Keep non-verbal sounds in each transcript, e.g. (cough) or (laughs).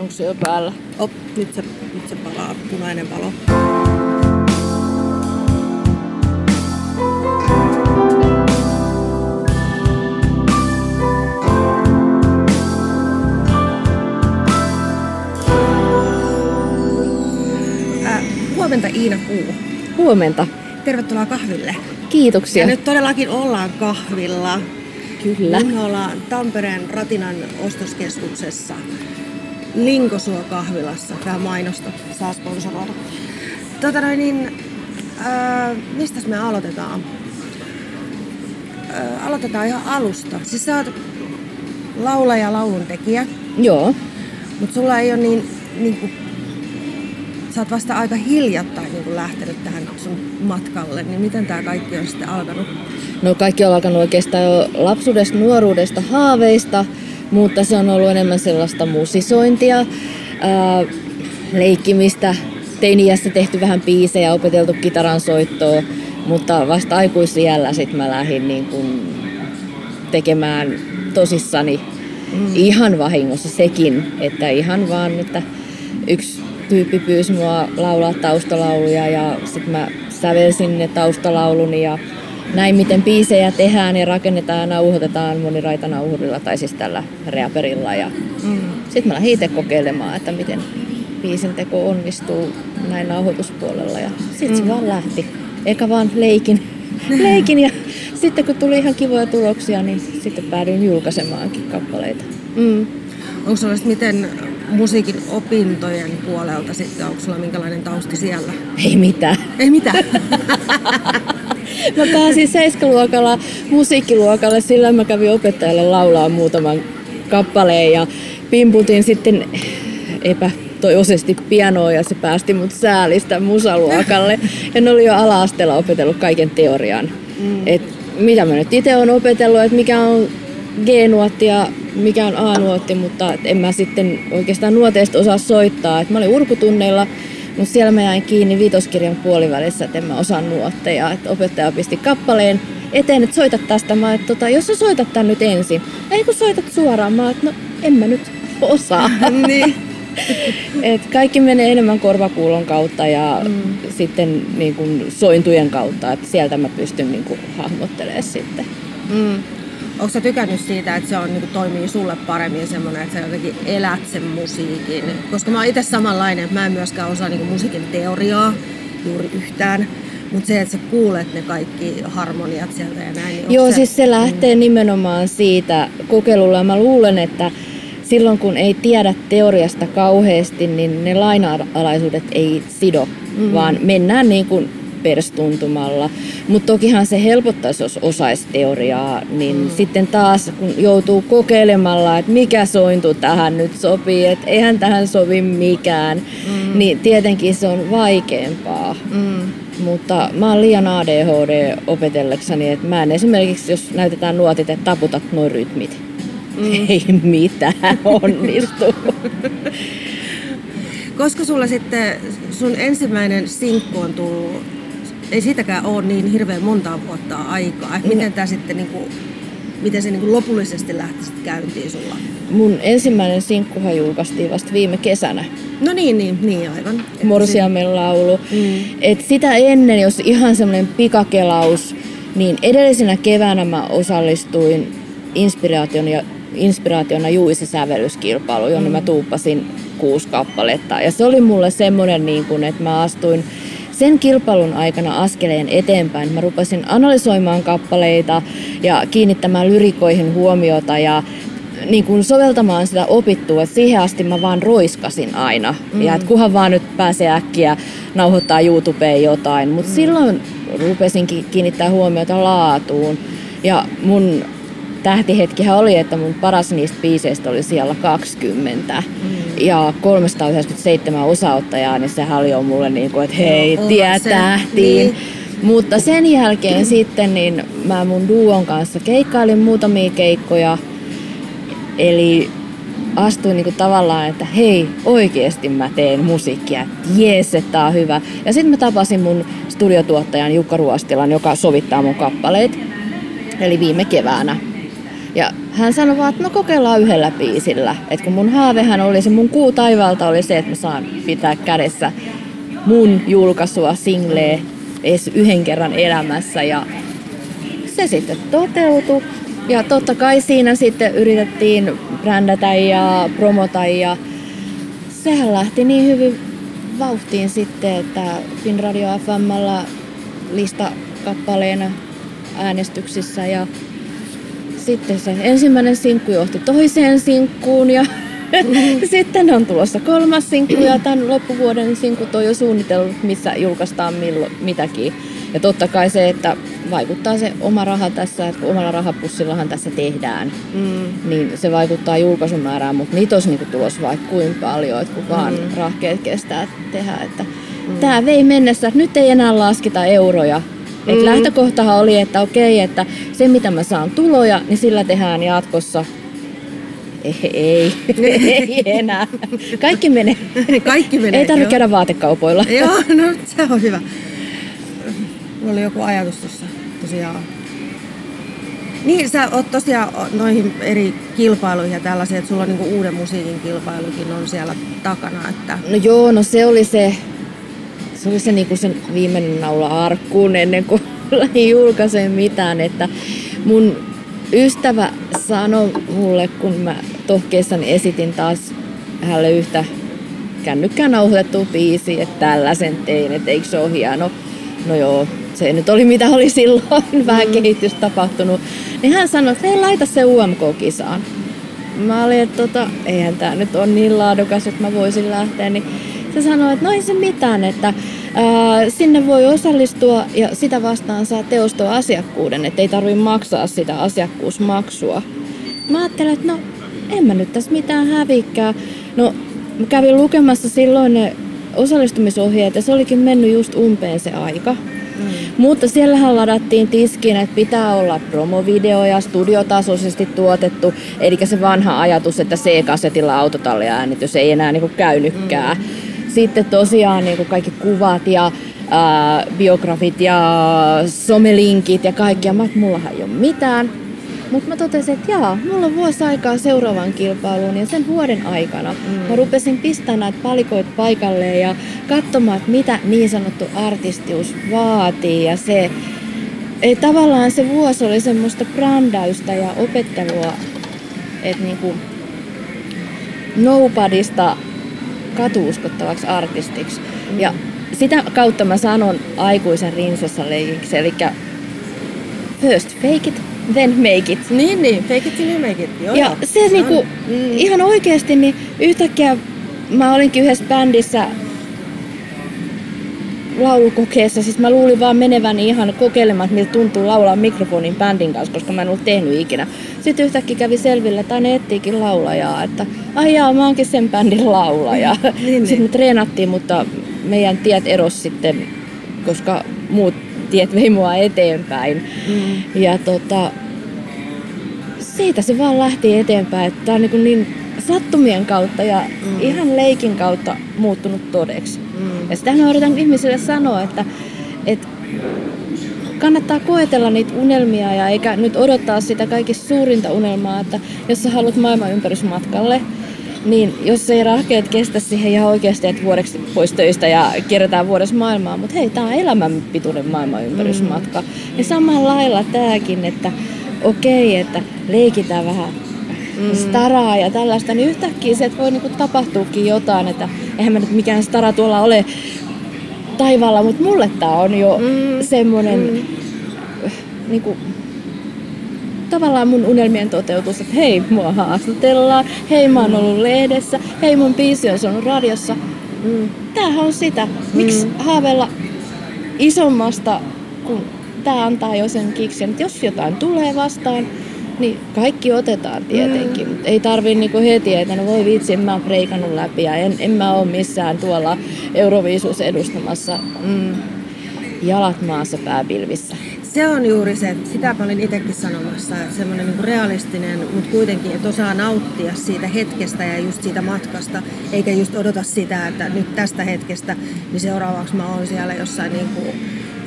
Onko se jo päällä? Op, nyt se, nyt se palaa, punainen valo. Äh, huomenta Iina Kuu. Huomenta. Tervetuloa kahville. Kiitoksia. Ja nyt todellakin ollaan kahvilla. Kyllä. Me ollaan Tampereen Ratinan ostoskeskuksessa Linkosuo kahvilassa. Tämä mainosta saa sponsoroida. Tota noin, niin, äh, mistä me aloitetaan? Äh, aloitetaan ihan alusta. Siis sä oot laulaja ja lauluntekijä, Joo. mutta sulla ei ole niin, niin kuin, sä oot vasta aika hiljattain niin lähtenyt tähän sun matkalle, niin miten tämä kaikki on sitten alkanut? No kaikki on alkanut oikeastaan jo lapsuudesta, nuoruudesta, haaveista, mutta se on ollut enemmän sellaista musisointia, ää, leikkimistä, teiniässä tehty vähän biisejä, opeteltu kitaran soittoa, mutta vasta aikuisiällä sit mä lähdin niin kun tekemään tosissani mm. ihan vahingossa sekin, että ihan vaan, että yksi tyyppi pyysi mua laulaa taustalauluja ja sitten mä sävelsin ne taustalauluni ja näin miten biisejä tehdään ja rakennetaan ja nauhoitetaan moniraitanauhurilla tai siis tällä reaperilla ja Mm. sitten mä lähdin itse kokeilemaan, että miten biisin teko onnistuu näin nauhoituspuolella ja sitten se Mm. vaan lähti. Eikä vaan leikin, (laughs) leikin ja sitten kun tuli ihan kivoja tuloksia, niin sitten päädyin julkaisemaankin kappaleita. Mm. Onko sulla sit miten musiikin opintojen puolelta sitten, onko sulla minkälainen tausti siellä? Ei mitään. Ei mitään. (laughs) Mä pääsin seiskaluokalla musiikkiluokalle, sillä mä kävin opettajalle laulaa muutaman kappaleen ja pimputin sitten epätoivoisesti pianoa ja se päästi mut säälistä musaluokalle. Ja ne oli jo ala-asteella opetellut kaiken teorian. Mm. Et mitä mä nyt itse olen opetellut, että mikä on G-nuotti ja mikä on A-nuotti, mutta en mä sitten oikeastaan nuoteista osaa soittaa. Et mä olin urkutunneilla, mutta siellä mä jäin kiinni viitoskirjan puolivälissä, että en mä osaa nuotteja. Et opettaja pisti kappaleen eteen, että soita tästä. Mä että tota, jos sä soitat tän nyt ensin. Ei kun soitat suoraan. Mä että no en mä nyt osaa. (laughs) niin. (laughs) Et kaikki menee enemmän korvakuulon kautta ja Mm. sitten niin kun sointujen kautta, että sieltä mä pystyn niin kun hahmottelemaan sitten. Mm. Onko sä tykännyt siitä, että se on, niin toimii sulle paremmin semmoinen, että sä jotenkin elät sen musiikin? Koska mä oon itse samanlainen, että mä en myöskään osaa niin musiikin teoriaa juuri yhtään. Mutta se, että sä kuulet ne kaikki harmoniat sieltä ja näin. Niin Joo, siis se lähtee nimenomaan siitä kokeilulla. Mä luulen, että silloin kun ei tiedä teoriasta kauheasti, niin ne laina-alaisuudet ei sido, Mm. mm. vaan mennään niin kuin perstuntumalla. Mutta tokihan se helpottaisi, jos osaisi teoriaa, niin mm. sitten taas kun joutuu kokeilemalla, että mikä sointu tähän nyt sopii, että eihän tähän sovi mikään, mm. niin tietenkin se on vaikeampaa. Mm. Mutta mä oon liian ADHD opetellekseni, että mä en esimerkiksi, jos näytetään nuotit, että taputat noin rytmit. Mm. Ei mitään (laughs) onnistu. Koska sulla sitten sun ensimmäinen sinkku on tullut, ei siitäkään ole niin hirveän montaa vuotta aikaa. Et miten tää sitten niinku, miten se niinku lopullisesti lähti sitten käyntiin sulla? Mun ensimmäinen sinkkuhan julkaistiin vasta viime kesänä. No niin, niin, niin aivan. Morsiamen laulu. Mm. Et sitä ennen, jos ihan semmoinen pikakelaus, niin edellisenä keväänä mä osallistuin inspiraation ja inspiraationa Juise sävellyskilpailu, jonne mä tuuppasin kuusi kappaletta. Ja se oli mulle semmoinen, niin kun, että mä astuin sen kilpailun aikana askeleen eteenpäin. Mä rupesin analysoimaan kappaleita ja kiinnittämään lyrikoihin huomiota ja niin kuin soveltamaan sitä opittua, että siihen asti mä vaan roiskasin aina. Mm. Ja että kunhan vaan nyt pääsee äkkiä nauhoittaa YouTubeen jotain. Mutta mm. silloin rupesinkin kiinnittää huomiota laatuun. Ja mun tähtihetkihän oli, että mun paras niistä biiseistä oli siellä 20. Mm. Ja 397 osaottajaa, niin sehän oli jo mulle niin kuin, että hei, No, tie tähtiin. niin. Mutta sen jälkeen sitten niin mä mun duon kanssa keikkailin muutamia keikkoja. Eli astuin niinku tavallaan, että hei, oikeesti mä teen musiikkia, jees, että tää on hyvä. Ja sitten mä tapasin mun studiotuottajan Jukka Ruostilan, joka sovittaa mun kappaleet. Eli viime keväänä. Ja hän sanoi vaan, että no kokeillaan yhdellä biisillä. Että kun mun haavehan oli se, mun kuu taivaalta oli se, että mä saan pitää kädessä mun julkaisua singlee edes yhden kerran elämässä. Ja se sitten toteutui. Ja totta kai siinä sitten yritettiin brändätä ja promota ja sehän lähti niin hyvin vauhtiin sitten, että Finradio FMllä listakappaleena äänestyksissä ja sitten se ensimmäinen sinkku johti toiseen sinkkuun ja (laughs) sitten on tulossa kolmas sinkku ja tämän loppuvuoden sinkut on jo suunnitellut, missä julkaistaan milloin, mitäkin. Ja totta kai se, että vaikuttaa se oma raha tässä, että kun omalla rahapussillahan tässä tehdään, mm. niin se vaikuttaa julkaisumäärään, mutta niitä olisi niinku tulossa vaikka kuinka paljon, että kun vaan mm. rahkeet kestää tehdä. Että mm. Tämä vei mennessä, että nyt ei enää lasketa euroja, Mm. Et lähtökohtahan oli, että okei, että se mitä mä saan tuloja, niin sillä tehdään jatkossa ei, ei, (laughs) ei enää. Kaikki menee. Kaikki menee. Ei tarvitse käydä vaatekaupoilla. (laughs) Joo, no se on hyvä. Mulla oli joku ajatus tuossa tosiaan. Niin, sä oot tosiaan noihin eri kilpailuihin ja tällaisia, että sulla on niinku uuden musiikin kilpailukin on siellä takana. Että... No joo, no se oli se, se oli se, niinku sen viimeinen naula arkkuun ennen kuin (laughs) lähdin julkaiseen mitään, että mun ystävä sanoi mulle, kun mä tohkeessani esitin taas hänelle yhtä kännykkään nauhoitettu biisi, että tällaisen tein, että eikö se ole hieno. No joo, se nyt oli mitä oli silloin, (laughs) vähän mm. kehitystä tapahtunut. Niin hän sanoi, että hei laita se UMK-kisaan. Mä olin, että tota, eihän tää nyt ole niin laadukas, että mä voisin lähteä. Niin se sanoi, että no ei se mitään, että ää, sinne voi osallistua ja sitä vastaan saa teostoa asiakkuuden, että ei tarvitse maksaa sitä asiakkuusmaksua. Mä ajattelin, että no en mä nyt tässä mitään hävikää. No mä kävin lukemassa silloin ne osallistumisohjeet ja se olikin mennyt just umpeen se aika. Mm. Mutta siellähän ladattiin tiskiin, että pitää olla promovideoja studiotasoisesti tuotettu, eli se vanha ajatus, että C-kasetilla autotalliäänitys ei enää niinku käynytkään. Mm. Sitten tosiaan niinku kaikki kuvat ja ää, biografit ja somelinkit ja kaikki, ja mä, mullahan ei ole mitään. Mutta mä totesin, että jaa, mulla on vuosi aikaa seuraavan kilpailuun ja sen vuoden aikana mm. mä rupesin pistämään näitä palikoit paikalleen ja katsomaan, että mitä niin sanottu artistius vaatii ja se, ei, tavallaan se vuosi oli semmoista brändäystä ja opettelua, että niinku nobodysta katuuskottavaksi artistiksi. Mm. Ja sitä kautta mä sanon aikuisen rinsessa-leikiksi, eli first fake it, then make it. Niin, niin, fake it till you make it. Joo, ja joo. se on. niinku, mm. ihan oikeasti, niin yhtäkkiä mä olinkin yhdessä bändissä laulukokeessa, siis mä luulin vaan meneväni ihan kokeilemaan, että miltä tuntuu laulaa mikrofonin bändin kanssa, koska mä en ollut tehnyt ikinä. Sitten yhtäkkiä kävi selville, että ne etsiikin laulajaa, että ai jaa, mä oonkin sen bändin laulaja. niin, sitten me treenattiin, mutta meidän tiet eros sitten, koska muut tiet vei mua eteenpäin. Mm. Ja tota, siitä se vaan lähti eteenpäin, että tää on niin, niin sattumien kautta ja mm. ihan leikin kautta muuttunut todeksi. Mm. Ja sitä mä yritän ihmisille sanoa, että, että kannattaa koetella niitä unelmia ja eikä nyt odottaa sitä kaikista suurinta unelmaa, että jos sä haluat maailman ympärysmatkalle, niin jos ei rahkeet kestä siihen ihan oikeasti, että vuodeksi pois töistä ja kierretään vuodessa maailmaa, mutta hei, tämä on elämän pituinen maailman ympärysmatka. Mm. Ja samalla lailla tämäkin, että okei, että leikitään vähän mm. staraa ja tällaista, niin yhtäkkiä se, että voi niinku tapahtuukin jotain, että eihän mä nyt mikään stara tuolla ole taivaalla, mutta mulle tämä on jo mm. semmoinen mm. niinku, tavallaan mun unelmien toteutus, että hei, mua haastatellaan, hei mä oon ollut lehdessä, hei mun biisi on ollut radiossa. Mm. Tämähän on sitä. Miksi mm. haaveilla isommasta, kun tämä antaa jo sen kiksen, että jos jotain tulee vastaan, niin kaikki otetaan tietenkin. Mm. Ei tarvii niinku heti, että no voi vitsi, en mä oon preikannut läpi ja en, en mä oo missään tuolla Euroviisus edustamassa. Mm. Jalat maassa pääpilvissä. Se on juuri se, sitä mä olin itsekin sanomassa, että semmoinen niin realistinen, mutta kuitenkin, että osaa nauttia siitä hetkestä ja just siitä matkasta, eikä just odota sitä, että nyt tästä hetkestä, niin seuraavaksi mä oon siellä jossain niin kuin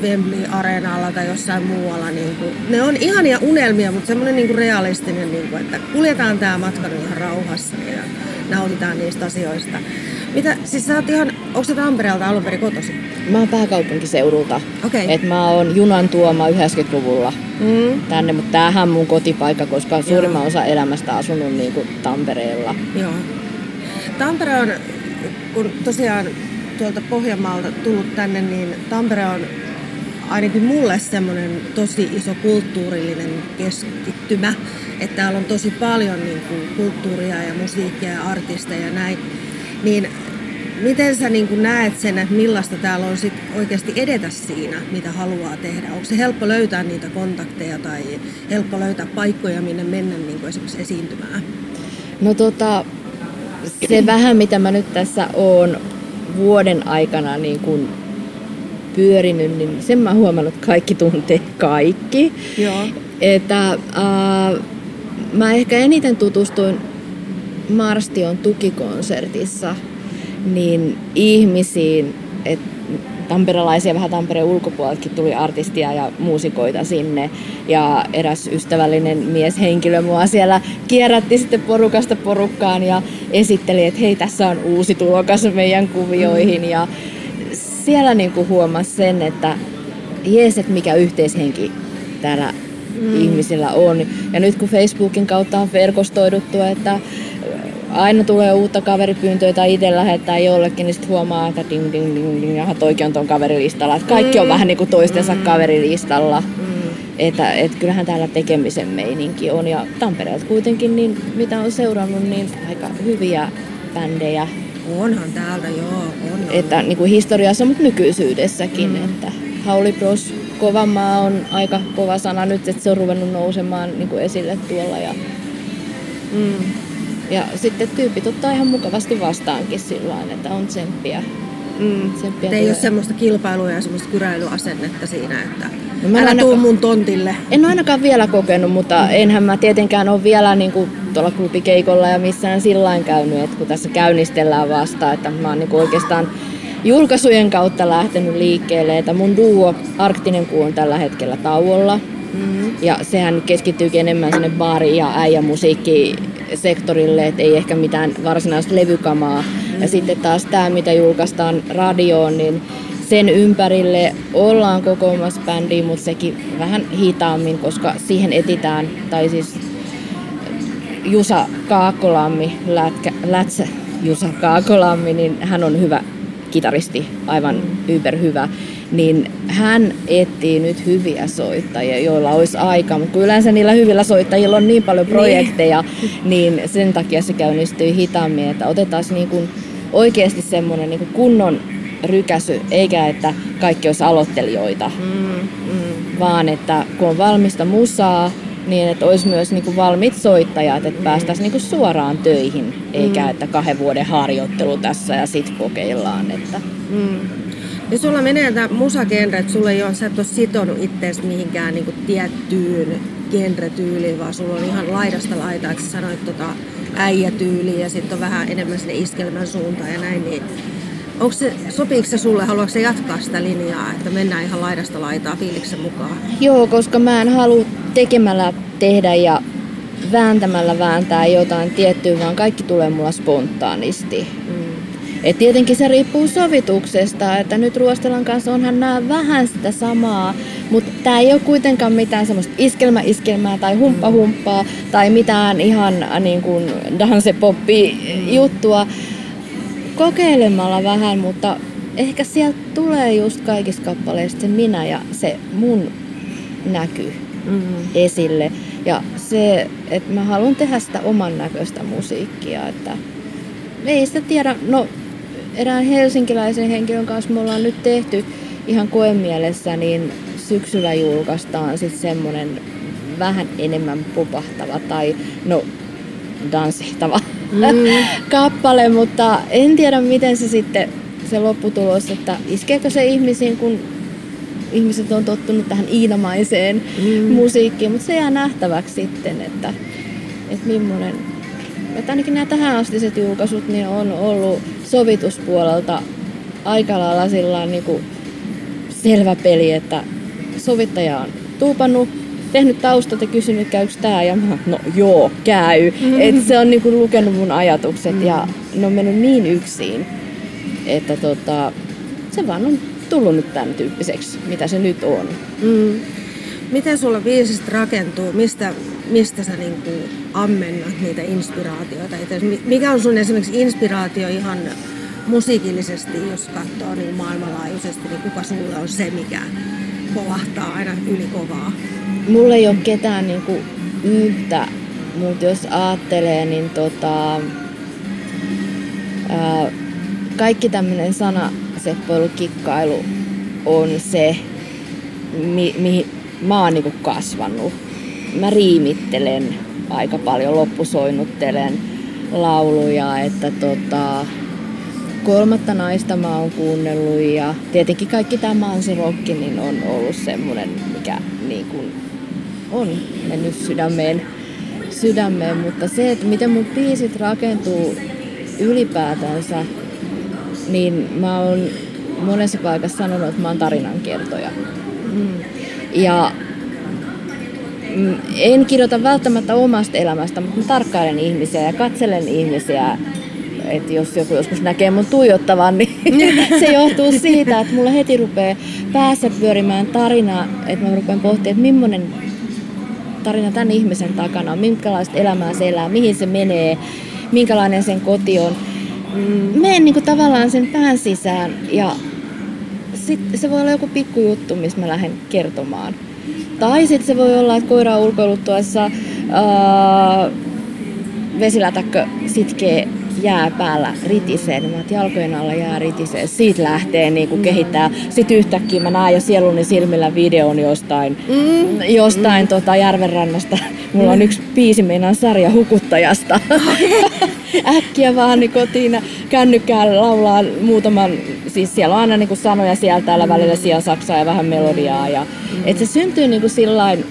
Wembley-areenalla tai jossain muualla. Niin kuin, ne on ihania unelmia, mutta semmoinen niin kuin realistinen, niin kuin, että kuljetaan tämä matka ihan rauhassa ja nautitaan niistä asioista. Mitä, siis sä oot ihan, onko sä Tampereelta alun perin kotosi? Mä oon pääkaupunkiseudulta. Okei. Et mä oon junan tuoma 90-luvulla Mm. tänne, mutta tämähän on mun kotipaikka, koska suurimman osa elämästä asunut niin kuin Tampereella. Joo. Tampere on, kun tosiaan tuolta Pohjanmaalta tullut tänne, niin Tampere on ainakin mulle semmoinen tosi iso kulttuurillinen keskittymä, että täällä on tosi paljon niin kuin, kulttuuria ja musiikkia ja artisteja ja näin. Niin miten sä niin kuin näet sen, että millaista täällä on sit oikeasti edetä siinä, mitä haluaa tehdä? Onko se helppo löytää niitä kontakteja tai helppo löytää paikkoja, minne mennä niin kuin esimerkiksi esiintymään? No tota, se vähän mitä mä nyt tässä oon vuoden aikana niin kun pyörinyt, niin sen mä huomannut, että kaikki tuntee kaikki. Joo. Että äh, mä ehkä eniten tutustuin Marstion tukikonsertissa niin ihmisiin, että tamperelaisia vähän Tampereen ulkopuoleltakin tuli artistia ja muusikoita sinne. Ja eräs ystävällinen mieshenkilö mua siellä kierrätti sitten porukasta porukkaan ja esitteli, että hei tässä on uusi tulokas meidän kuvioihin. Ja siellä niinku huomasi sen, että jees, että mikä yhteishenki täällä mm. ihmisillä on. Ja nyt kun Facebookin kautta on verkostoiduttu, että aina tulee uutta kaveripyyntöä tai itse lähettää jollekin, niin sitten huomaa, että ding ding ding ding, jaha toikin on ton kaverilistalla. Että kaikki on vähän niin kuin toistensa kaverilistalla. Että et kyllähän täällä tekemisen meininki on. Ja Tampereelta kuitenkin, niin mitä on seurannut, niin aika hyviä bändejä. Onhan täältä, joo. On, on. Että niin kuin historiassa, mutta nykyisyydessäkin. Mm. Että Hauli Bros kova maa on aika kova sana nyt, että se on ruvennut nousemaan niin kuin esille tuolla. Ja, Mm. ja sitten tyypit ottaa ihan mukavasti vastaankin sillä että on tsemppiä. Mm. ei ole semmoista kilpailua ja semmoista kyräilyasennetta siinä, että No mä en älä ainakaan- tuu mun tontille. En ole ainakaan vielä kokenut, mutta enhän mä tietenkään ole vielä niin kuin tuolla klubikeikolla ja missään sillain käynyt, että kun tässä käynnistellään vasta, että mä oon niin kuin oikeastaan julkaisujen kautta lähtenyt liikkeelle, että mun duo Arktinen kuu on tällä hetkellä tauolla. Mm. Ja sehän keskittyy enemmän sinne baari- ja äijämusiikkisektorille, että ei ehkä mitään varsinaista levykamaa. Ja sitten taas tämä, mitä julkaistaan radioon, niin sen ympärille ollaan kokoamassa bändiä, mutta sekin vähän hitaammin, koska siihen etitään, tai siis Jusa Kaakolammi, lätkä, lätsä Jusa Kaakolammi, niin hän on hyvä kitaristi, aivan yberhyvä, niin hän etsii nyt hyviä soittajia, joilla olisi aikaa, mutta kun yleensä niillä hyvillä soittajilla on niin paljon projekteja, niin, niin sen takia se käynnistyy hitaammin, että otetaan niin kuin oikeasti semmoinen niin kuin kunnon rykäsy, eikä että kaikki olisi aloittelijoita, Mm. Mm. vaan että kun on valmista musaa, niin että olisi myös niinku valmiit soittajat, että päästäisiin niinku suoraan töihin, eikä että kahden vuoden harjoittelu tässä ja sitten kokeillaan. Että. Mm. Ja sulla menee tämä musagenre, että sulla ei ole, sä et ole sitonut itseäsi mihinkään niin tiettyyn genretyyliin, vaan sulla on ihan laidasta laitaa, että sä sanoit tota äijätyyliä ja sitten on vähän enemmän sinne iskelmän suuntaan ja näin, niin onko se, sopiiko se sulle, haluatko se jatkaa sitä linjaa, että mennään ihan laidasta laitaa fiiliksen mukaan? Joo, koska mä en halua tekemällä tehdä ja vääntämällä vääntää jotain tiettyä, vaan kaikki tulee mulla spontaanisti. Mm. Et tietenkin se riippuu sovituksesta, että nyt Ruostelan kanssa onhan nämä vähän sitä samaa, mutta tämä ei ole kuitenkaan mitään semmoista iskelmä-iskelmää tai humppa-humppaa tai mitään ihan äh, niin kuin dansepoppi-juttua. Kokeilemalla vähän, mutta ehkä sieltä tulee just kaikista kappaleista se minä ja se mun näky Mm. esille. Ja se, että mä haluan tehdä sitä oman näköistä musiikkia, että ei sitä tiedä, no erään helsinkiläisen henkilön kanssa me ollaan nyt tehty ihan koemielessä, niin syksyllä julkaistaan sitten semmonen vähän enemmän popahtava tai no danssihtava Mm. (laughs) kappale, mutta en tiedä miten se sitten se lopputulos, että iskeekö se ihmisiin, kun ihmiset on tottunut tähän iinamaiseen Mm. musiikkiin, mutta se jää nähtäväksi sitten, että, että millainen että ainakin nämä tähän astiset julkaisut niin on ollut sovituspuolelta aika lailla sillain niin selvä peli, että sovittaja on tuupannut, tehnyt taustat ja kysynyt, käykö tämä, ja mä no joo, käy. Mm-hmm. Et se on niinku lukenut mun ajatukset mm-hmm. ja ne on mennyt niin yksin, että tota, se vaan on tullut nyt tämän tyyppiseksi, mitä se nyt on. Mm. Miten sulla biisistä rakentuu? Mistä, mistä sä niinku ammennat niitä inspiraatioita? Mikä on sun esimerkiksi inspiraatio ihan musiikillisesti, jos katsoo niin maailmanlaajuisesti, niin kuka sulle on se, mikä kolahtaa aina yli kovaa? Mulla ei ole ketään niinku yhtä, mutta jos ajattelee, niin tota, ää, kaikki tämmöinen sana seppoilu, kikkailu on se, mi- mihin mä oon niinku kasvanut. Mä riimittelen aika paljon, loppusoinnuttelen lauluja, että tota, kolmatta naista mä oon kuunnellut ja tietenkin kaikki tämä rokki niin on ollut semmoinen, mikä niin kuin on mennyt sydämeen, sydämeen, mutta se, että miten mun biisit rakentuu ylipäätänsä, niin mä oon monessa paikassa sanonut, että mä oon tarinankertoja. Mm. Ja mm, en kirjoita välttämättä omasta elämästä, mutta mä tarkkailen ihmisiä ja katselen ihmisiä. Että jos joku joskus näkee mun tuijottavan, niin (laughs) se johtuu siitä, että mulla heti rupeaa päässä pyörimään tarina, että mä rupean pohtimaan, että millainen tarina tämän ihmisen takana on, minkälaista elämää se elää, mihin se menee, minkälainen sen koti on. Mm, menen niin tavallaan sen pään sisään ja sitten se voi olla joku pikkujuttu, missä mä lähden kertomaan. Tai sitten se voi olla, että koira ulkoiluttuessa ää, vesilätäkkö sitkee jää päällä ritisee, niin mä jalkojen alla jää ritisee. Siitä lähtee niin kuin mm. kehittää. Sitten yhtäkkiä mä näen jo sieluni silmillä videon jostain, mm. jostain mm. Tota, järvenrannasta. (laughs) Mulla mm. on yksi biisi meinaan sarja hukuttajasta. (laughs) Äkkiä vaan niin kotiin kännykkään laulaa muutaman, siis siellä on aina niin kuin sanoja sieltä täällä mm. välillä siellä saksaa ja vähän melodiaa. Ja, mm. et se syntyy niin kuin sillain,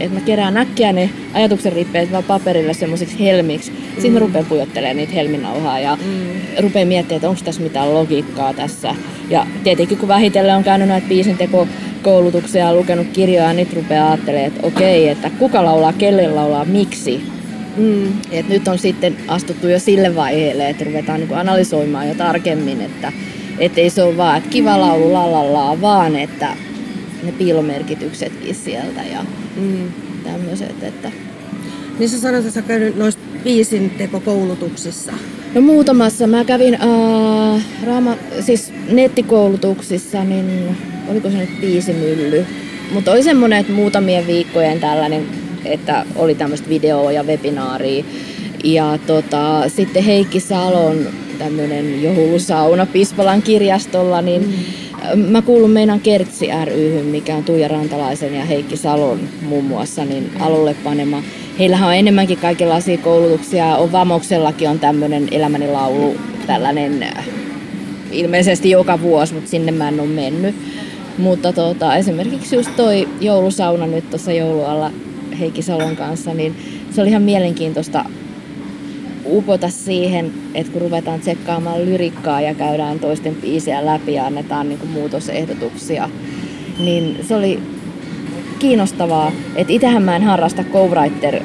että mä kerään äkkiä ne ajatuksen rippeet vaan paperille semmoisiksi helmiksi. Sitten mm. mä rupean pujottelemaan niitä helminauhaa ja mm. rupean miettimään, että onko tässä mitään logiikkaa tässä. Ja tietenkin kun vähitellen on käynyt näitä biisinteko koulutuksia ja lukenut kirjoja, niin nyt rupeaa ajattelemaan, että okei, että kuka laulaa, kelle laulaa, miksi. Mm. Et nyt on sitten astuttu jo sille vaiheelle, että ruvetaan niin analysoimaan jo tarkemmin, että ei se ole vaan, että kiva laulu lalalla, vaan että ne piilomerkityksetkin sieltä ja mm. tämmöiset. Että... Niin sä sanoit, että sä käynyt noissa biisin tekokoulutuksissa? No muutamassa. Mä kävin äh, raama, siis nettikoulutuksissa, niin oliko se nyt biisimylly? Mutta oli semmoinen, että muutamien viikkojen tällainen, että oli tämmöistä videoa ja webinaaria. Ja tota, sitten Heikki Salon tämmöinen joulusauna Pispalan kirjastolla, niin mm Mä kuulun meidän Kertsi ry, mikä on Tuija Rantalaisen ja Heikki Salon muun muassa niin alulle panema. Heillähän on enemmänkin kaikenlaisia koulutuksia. On Vamoksellakin on tämmöinen elämäni laulu, tällainen äh, ilmeisesti joka vuosi, mutta sinne mä en ole mennyt. Mutta tota, esimerkiksi just toi joulusauna nyt tuossa joulualla Heikki Salon kanssa, niin se oli ihan mielenkiintoista upota siihen, että kun ruvetaan tsekkaamaan lyrikkaa ja käydään toisten biisejä läpi ja annetaan niin kuin muutosehdotuksia, niin se oli kiinnostavaa. Että itsehän mä en harrasta co-writer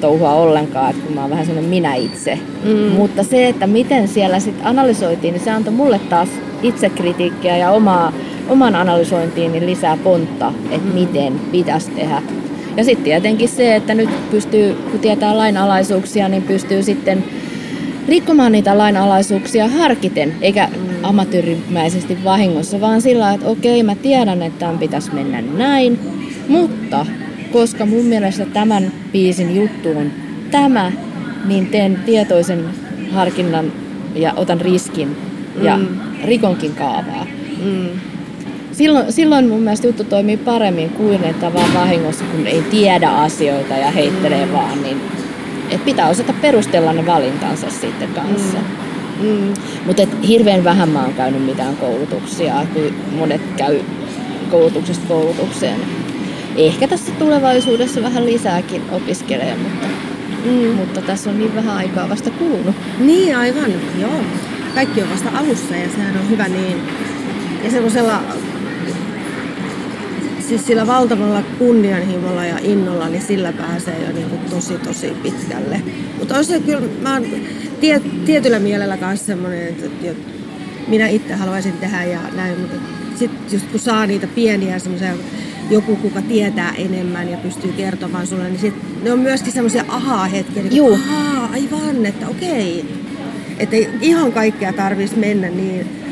touhua ollenkaan, että kun mä oon vähän sellainen minä itse. Mm. Mutta se, että miten siellä sitten analysoitiin, niin se antoi mulle taas itsekritiikkiä ja omaa, oman analysointiin niin lisää pontta, että mm. miten pitäisi tehdä. Ja sitten tietenkin se, että nyt pystyy, kun tietää lainalaisuuksia, niin pystyy sitten rikkomaan niitä lainalaisuuksia harkiten, eikä amatöörimäisesti vahingossa, vaan sillä että okei, mä tiedän, että tämän pitäisi mennä näin, mutta koska mun mielestä tämän biisin juttu on tämä, niin teen tietoisen harkinnan ja otan riskin ja mm. rikonkin kaavaa. Mm silloin, silloin mun mielestä juttu toimii paremmin kuin että vaan vahingossa, kun ei tiedä asioita ja heittelee mm. vaan, niin et pitää osata perustella ne valintansa sitten kanssa. Mm. Mm. Mutta hirveän vähän mä oon käynyt mitään koulutuksia, kun monet käy koulutuksesta koulutukseen. Ehkä tässä tulevaisuudessa vähän lisääkin opiskelee, mutta, mm. mutta tässä on niin vähän aikaa vasta kulunut. Niin, aivan, joo. Kaikki on vasta alussa ja sehän on hyvä niin. Ja semmoisella siis sillä valtavalla kunnianhimolla ja innolla, niin sillä pääsee jo niin kuin tosi tosi pitkälle. Mutta on se kyllä, mä oon tie, tietyllä mielellä kanssa semmoinen, että, että minä itse haluaisin tehdä ja näin, mutta sitten just kun saa niitä pieniä semmoisia joku, kuka tietää enemmän ja pystyy kertomaan sulle, niin sit, ne on myöskin semmoisia ahaa-hetkiä. Niin Juu. ahaa, aivan, että okei. Että ei ihan kaikkea tarvitsisi mennä niin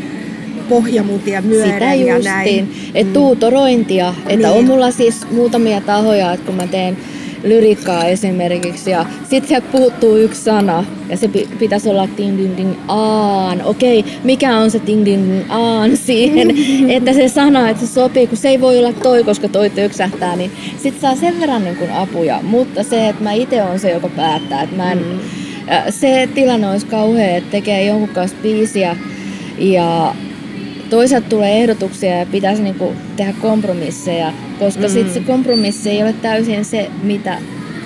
pohjamutia myöden Sitä ja justiin, näin. että tuutorointia, että Niin. on mulla siis muutamia tahoja, että kun mä teen lyrikkaa esimerkiksi ja sit sieltä puuttuu yksi sana ja se pi- pitäisi olla ting ding ding aan. Okei, mikä on se ting ding ding aan siihen, (laughs) että se sana, että se sopii, kun se ei voi olla toi, koska toi töksähtää, niin sit saa sen verran niin kuin apuja. Mutta se, että mä itse on se, joka päättää, että mä en, äh, se tilanne olisi kauhea, että tekee jonkun kanssa biisiä ja toisaalta tulee ehdotuksia ja pitäisi niinku tehdä kompromisseja, koska mm. sitten se kompromissi ei ole täysin se, mitä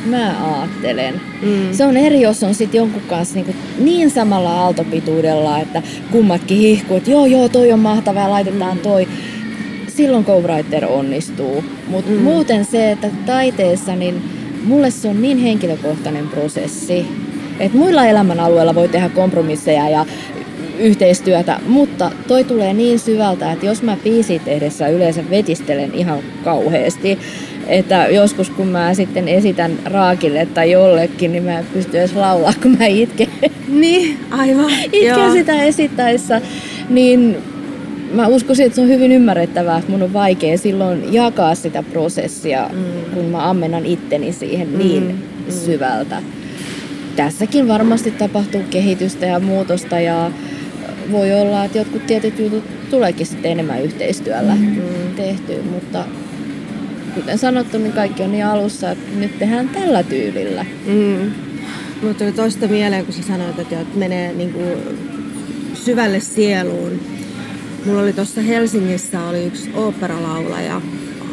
mä ajattelen. Mm. Se on eri, jos on sitten jonkun kanssa niinku niin samalla aaltopituudella, että kummatkin hihkuu, että joo joo, toi on mahtavaa ja laitetaan toi. Silloin Cowrider onnistuu. Mutta mm. muuten se, että taiteessa, niin mulle se on niin henkilökohtainen prosessi, että muilla elämänalueilla voi tehdä kompromisseja ja yhteistyötä, mutta toi tulee niin syvältä, että jos mä biisit tehdessä yleensä vetistelen ihan kauheasti, että joskus kun mä sitten esitän Raakille tai jollekin, niin mä en pysty edes laulaa, kun mä itken, Niin, aivan. itken Joo. sitä esittäessä, niin mä uskoisin, että se on hyvin ymmärrettävää, että mun on vaikea silloin jakaa sitä prosessia, mm. kun mä ammennan itteni siihen niin mm. syvältä. Tässäkin varmasti tapahtuu kehitystä ja muutosta ja voi olla, että jotkut tietyt jutut tuleekin sitten enemmän yhteistyöllä mm. tehtyä, mutta kuten sanottu, niin kaikki on niin alussa, että nyt tehdään tällä tyylillä. Mm. Mulla tuli toista mieleen, kun sä sanoit, että että menee niin kuin syvälle sieluun. Mulla oli tuossa Helsingissä oli yksi oopperalaulaja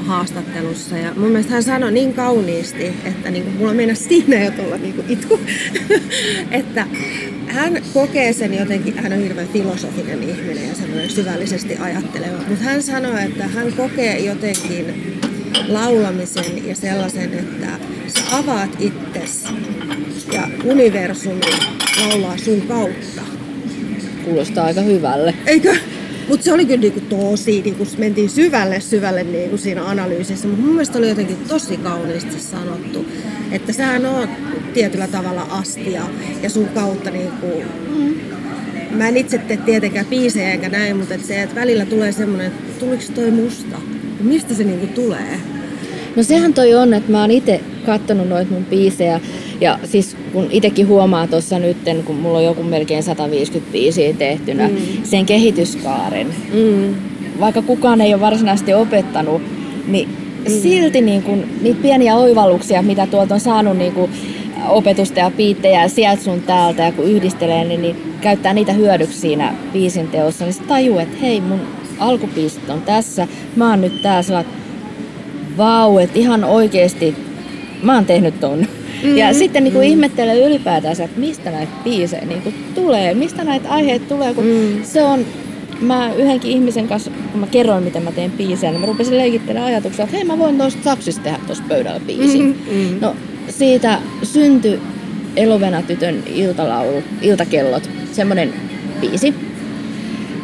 haastattelussa ja mun mielestä hän sanoi niin kauniisti, että niin kuin, mulla mennä siinä jo tuolla niin kuin itku, (laughs) että hän kokee sen jotenkin, hän on hirveän filosofinen ihminen ja semmoinen syvällisesti ajatteleva, mutta hän sanoi, että hän kokee jotenkin laulamisen ja sellaisen, että sä avaat itses ja universumi laulaa sun kautta. Kuulostaa aika hyvälle. Eikö? Mutta se oli kyllä niinku tosi, niinku mentiin syvälle syvälle niinku siinä analyysissä, mutta mun mielestä oli jotenkin tosi kauniisti sanottu, että sähän oot tietyllä tavalla astia ja sun kautta niinku, mä en itse tee tietenkään biisejä eikä näin, mutta et se, että välillä tulee semmoinen, että tuliko toi musta? Mistä se niinku tulee? No sehän toi on, että mä oon itse kattonut noita mun biisejä ja siis kun itekin huomaa tuossa nytten, kun mulla on joku melkein 150 biisiä tehtynä, mm. sen kehityskaaren. Mm. Vaikka kukaan ei ole varsinaisesti opettanut, niin mm. silti niin kun, niitä pieniä oivalluksia, mitä tuolta on saanut niin kun, opetusta ja piittejä sieltä sun täältä ja kun yhdistelee, niin, niin käyttää niitä hyödyksi siinä biisin teossa, niin sit tajuu, että hei mun alkupiisit on tässä, mä oon nyt tää sellainen, vau, että ihan oikeesti mä oon tehnyt ton. Mm-hmm. Ja sitten niin kuin mm. ihmettelee ylipäätään, että mistä näitä biisejä niin kuin tulee, mistä näitä aiheita tulee, kun mm. se on, mä yhdenkin ihmisen kanssa, kun mä kerroin, miten mä teen biisejä, niin mä rupesin leikittelemään ajatuksella, että hei mä voin tuosta saksista tehdä tuossa pöydällä biisin. Mm-hmm. No siitä syntyi Elovena-tytön iltalaulu, iltakellot, semmonen biisi.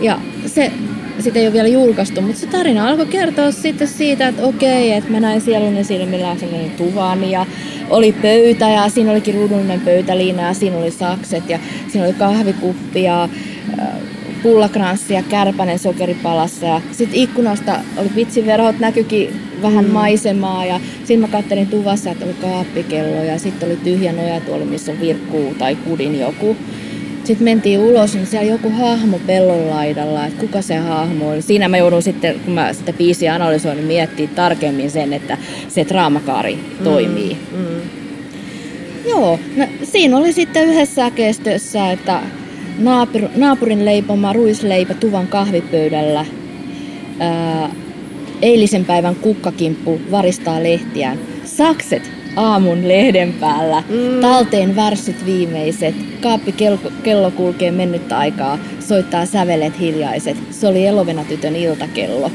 Ja se sitä ei ole vielä julkaistu, mutta se tarina alkoi kertoa sitten siitä, että okei, että mä näin sielun silmillä sellainen tuvan ja oli pöytä ja siinä olikin ruudullinen pöytäliina ja siinä oli sakset ja siinä oli kahvikuppi ja äh, pullakranssi ja kärpänen sokeripalassa ja sitten ikkunasta oli pitsiverhot, näkyikin vähän mm. maisemaa ja sitten mä kattelin tuvassa, että oli kaappikello ja sitten oli tyhjä nojatuoli, missä on virkkuu tai kudin joku. Sitten mentiin ulos, niin siellä joku hahmo pellon laidalla, että kuka se hahmo on. Siinä mä joudun sitten, kun mä sitä biisiä analysoin, niin miettiä tarkemmin sen, että se draamakaari mm. toimii. Mm. Joo, no, siinä oli sitten yhdessä säkeistössä, että naapur, naapurin leipoma ruisleipä tuvan kahvipöydällä. Ää, eilisen päivän kukkakimppu varistaa lehtiään. Sakset aamun lehden päällä. Mm. Talteen värssyt viimeiset. Kaappi kello, kello kulkee mennyttä aikaa. Soittaa sävelet hiljaiset. Se oli Elovena-tytön iltakello.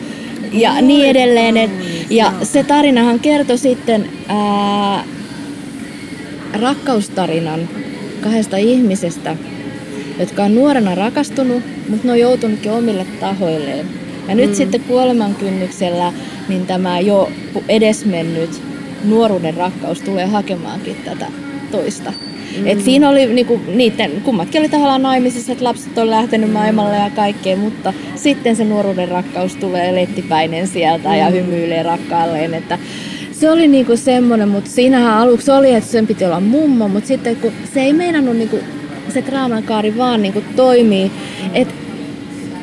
ja niin edelleen. Et, ja se tarinahan kertoi sitten ää, rakkaustarinan kahdesta ihmisestä, jotka on nuorena rakastunut, mutta ne on joutunutkin omille tahoilleen. Ja nyt mm. sitten kuoleman kynnyksellä niin tämä jo edesmennyt nuoruuden rakkaus tulee hakemaankin tätä toista. Mm. Et siinä oli niinku, niiden, kummatkin oli tavallaan naimisissa, että lapset on lähtenyt maailmalle ja kaikkea, mutta sitten se nuoruuden rakkaus tulee lettipäinen sieltä mm. ja hymyilee rakkaalleen. Että se oli niinku semmoinen, mutta siinähän aluksi oli, että sen piti olla mummo, mutta sitten kun se ei meinannut niinku, se draaman kaari vaan niinku toimii, että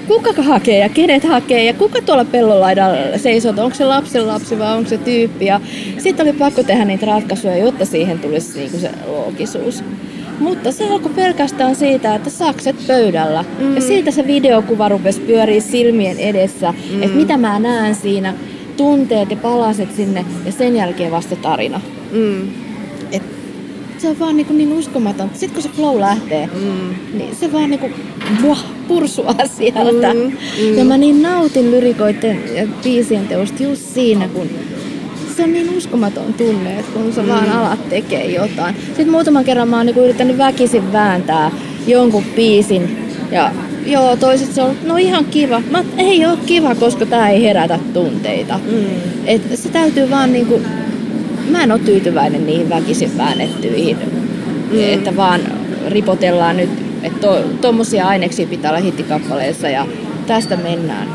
kuka hakee ja kenet hakee ja kuka tuolla pellonlaidalla seisoo, onko se lapsen lapsi vai onko se tyyppi. Ja sitten oli pakko tehdä niitä ratkaisuja, jotta siihen tulisi niinku se loogisuus. Mutta se alkoi pelkästään siitä, että sakset pöydällä. Mm. Ja siitä se videokuva rupesi pyörii silmien edessä, mm. että mitä mä näen siinä, tunteet ja palaset sinne ja sen jälkeen vasta tarina. Mm. Se on vaan niin, niin uskomaton. Sitten kun se flow lähtee, mm. niin se vaan niin buah, pursua sieltä. Mm. Mm. Ja mä niin nautin lyrikoiden ja biisien teosta just siinä, kun se on niin uskomaton tunne, että kun sä mm. vaan alat tekee jotain. Sitten muutaman kerran mä oon niin yrittänyt väkisin vääntää jonkun biisin ja joo, toiset se on no ihan kiva. Mä ei ole kiva, koska tää ei herätä tunteita. Mm. Et se täytyy vaan niinku, mä en ole tyytyväinen niihin väkisin väännettyihin. Mm. Että vaan ripotellaan nyt, että to, tommosia aineksia pitää olla hittikappaleissa ja tästä mennään.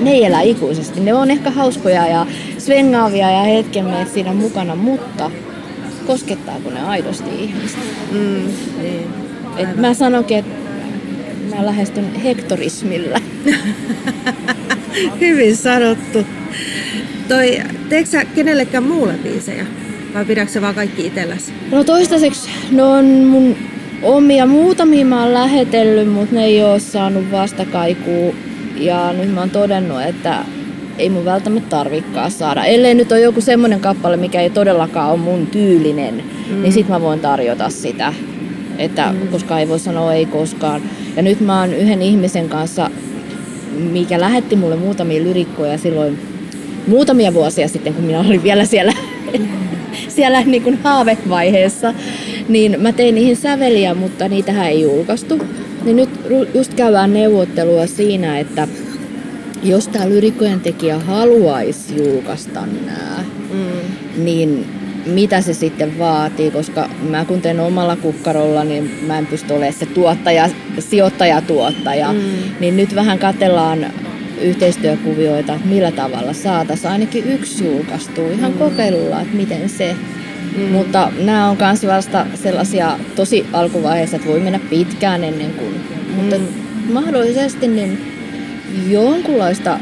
Ne ei elä ikuisesti. Ne on ehkä hauskoja ja svengaavia ja hetken meet siinä mukana, mutta koskettaako ne aidosti ihmistä? Mm, niin. Et mä sanonkin, että mä lähestyn hektorismilla. (laughs) Hyvin sanottu. Toi, teetkö sä kenellekään muulle biisejä? Vai pidätkö sä vaan kaikki itselläsi? No toistaiseksi ne on mun omia. Muutamia mä oon lähetellyt, mutta ne ei oo saanut vastakaikua. Ja nyt mä oon todennut, että ei mun välttämättä tarvikkaa saada. Ellei nyt ole joku semmonen kappale, mikä ei todellakaan ole mun tyylinen, mm. niin sit mä voin tarjota sitä. Että, mm. Koska ei voi sanoa ei koskaan. Ja nyt mä oon yhden ihmisen kanssa, mikä lähetti mulle muutamia lyrikkoja silloin muutamia vuosia sitten, kun minä olin vielä siellä, (laughs) siellä niin kuin haavevaiheessa, niin mä tein niihin säveliä, mutta niitä ei julkaistu. Niin nyt just käydään neuvottelua siinä, että jos tämä lyrikkojen tekijä haluaisi julkaista nämä, mm. niin mitä se sitten vaatii, koska mä kun teen omalla kukkarolla, niin mä en pysty olemaan se tuottaja, sijoittaja-tuottaja. Mm. Niin nyt vähän katellaan yhteistyökuvioita, että millä tavalla saataisiin ainakin yksi julkaistu. Ihan mm. kokeillaan, että miten se. Mm. Mutta nämä on myös vasta sellaisia tosi alkuvaiheessa, että voi mennä pitkään ennen kuin. Mm. Mutta mahdollisesti niin jonkunlaista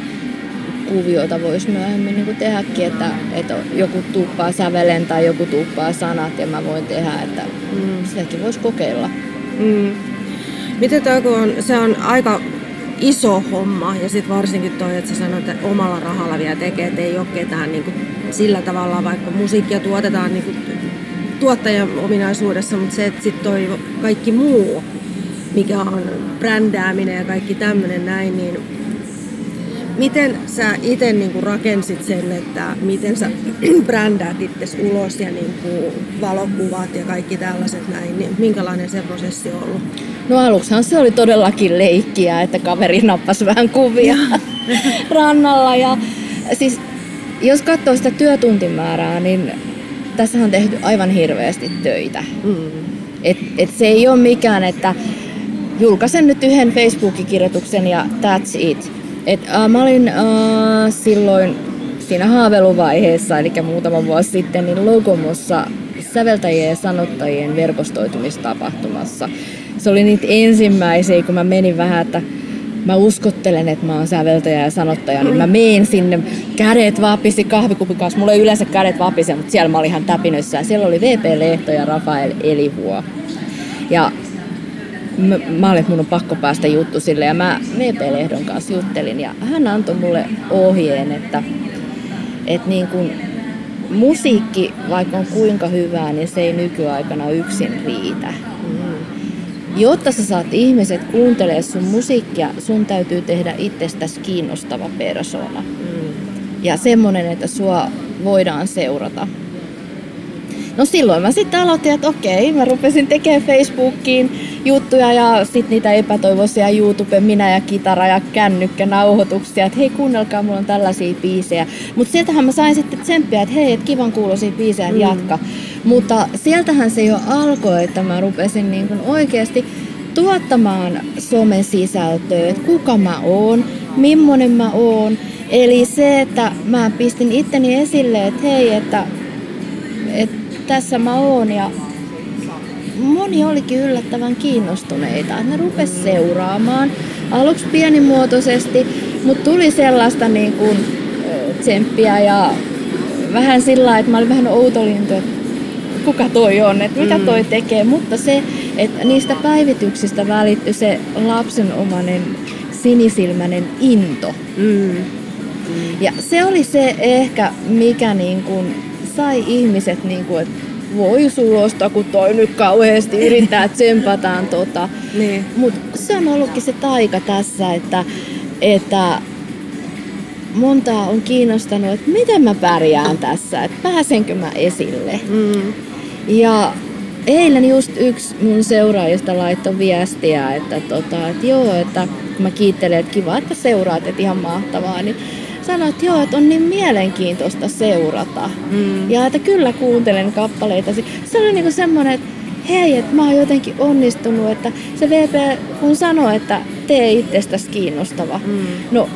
kuviota voisi myöhemmin niin tehdäkin, että, että joku tuppaa sävelen tai joku tuppaa sanat ja mä voin tehdä, että mm. sitäkin voisi kokeilla. Mm. Miten toi, kun on, se on aika iso homma. Ja sitten varsinkin toi, että sä sanoit, että omalla rahalla vielä tekee, että ei ole ketään niin kuin sillä tavalla, vaikka musiikkia tuotetaan niin kuin tuottajan ominaisuudessa, mutta se, että sitten toi kaikki muu, mikä on brändääminen ja kaikki tämmöinen näin, niin miten sä itse niinku rakensit sen, että miten sä (clears throat) brändäät itse ulos ja niinku valokuvat ja kaikki tällaiset näin, niin minkälainen se prosessi on ollut? No aluksihan se oli todellakin leikkiä, että kaveri nappasi vähän kuvia (laughs) rannalla ja siis jos katsoo sitä työtuntimäärää, niin tässä on tehty aivan hirveästi töitä. Mm. Et, et se ei ole mikään, että julkaisen nyt yhden Facebook-kirjoituksen ja that's it et, äh, mä olin äh, silloin siinä haaveiluvaiheessa, eli muutama vuosi sitten, niin Logomossa säveltäjien ja sanottajien verkostoitumistapahtumassa. Se oli niitä ensimmäisiä, kun mä menin vähän, että mä uskottelen, että mä oon säveltäjä ja sanottaja, niin mä meen sinne, kädet vapisi kahvikupin kanssa. Mulla ei yleensä kädet vapise, mutta siellä mä olin ihan täpinössä. Siellä oli VP Lehto ja Rafael Elivuo. Ja mä, mä olin, että mun on pakko päästä juttu sille ja mä VP-lehdon kanssa juttelin ja hän antoi mulle ohjeen, että, että niin kun musiikki, vaikka on kuinka hyvää, niin se ei nykyaikana yksin riitä. Mm. Jotta sä saat ihmiset kuuntelee sun musiikkia, sun täytyy tehdä itsestäsi kiinnostava persona. Mm. ja semmoinen, että sua voidaan seurata. No silloin mä sitten aloitin, että okei, mä rupesin tekemään Facebookiin juttuja ja sitten niitä epätoivoisia YouTube, minä ja kitara ja kännykkä nauhoituksia, että hei kuunnelkaa, mulla on tällaisia biisejä. Mutta sieltähän mä sain sitten tsemppiä, että hei, että kivan kuuloisia biisejä, mm. jatka. Mutta sieltähän se jo alkoi, että mä rupesin niin kun oikeasti tuottamaan somen sisältöä, että kuka mä oon, millainen mä oon. Eli se, että mä pistin itteni esille, että hei, että, että tässä mä oon ja moni olikin yllättävän kiinnostuneita. Ne rupes seuraamaan aluksi pienimuotoisesti, mutta tuli sellaista niin kuin, tsemppiä ja vähän sillä että mä olin vähän outolintu, että kuka toi on, että mitä mm. toi tekee, mutta se, että niistä päivityksistä välittyi se lapsenomainen sinisilmäinen into. Mm. Ja se oli se ehkä, mikä niin kuin sai ihmiset, niin kuin, että voi sulosta, kun toi nyt kauheasti yrittää tsempataan tota. Niin. Mutta se on ollutkin se taika tässä, että, että monta on kiinnostanut, että miten mä pärjään tässä, että pääsenkö mä esille. Mm. Ja eilen just yksi mun seuraajista laittoi viestiä, että, tota, että joo, että mä kiittelen, että kiva, että seuraat, että ihan mahtavaa, niin sanoi, että joo, että on niin mielenkiintoista seurata. Mm. Ja että kyllä kuuntelen kappaleita. Se oli niinku semmoinen, että hei, että mä oon jotenkin onnistunut, että se VP kun sanoi, että tee itsestäsi kiinnostava. Mm. No,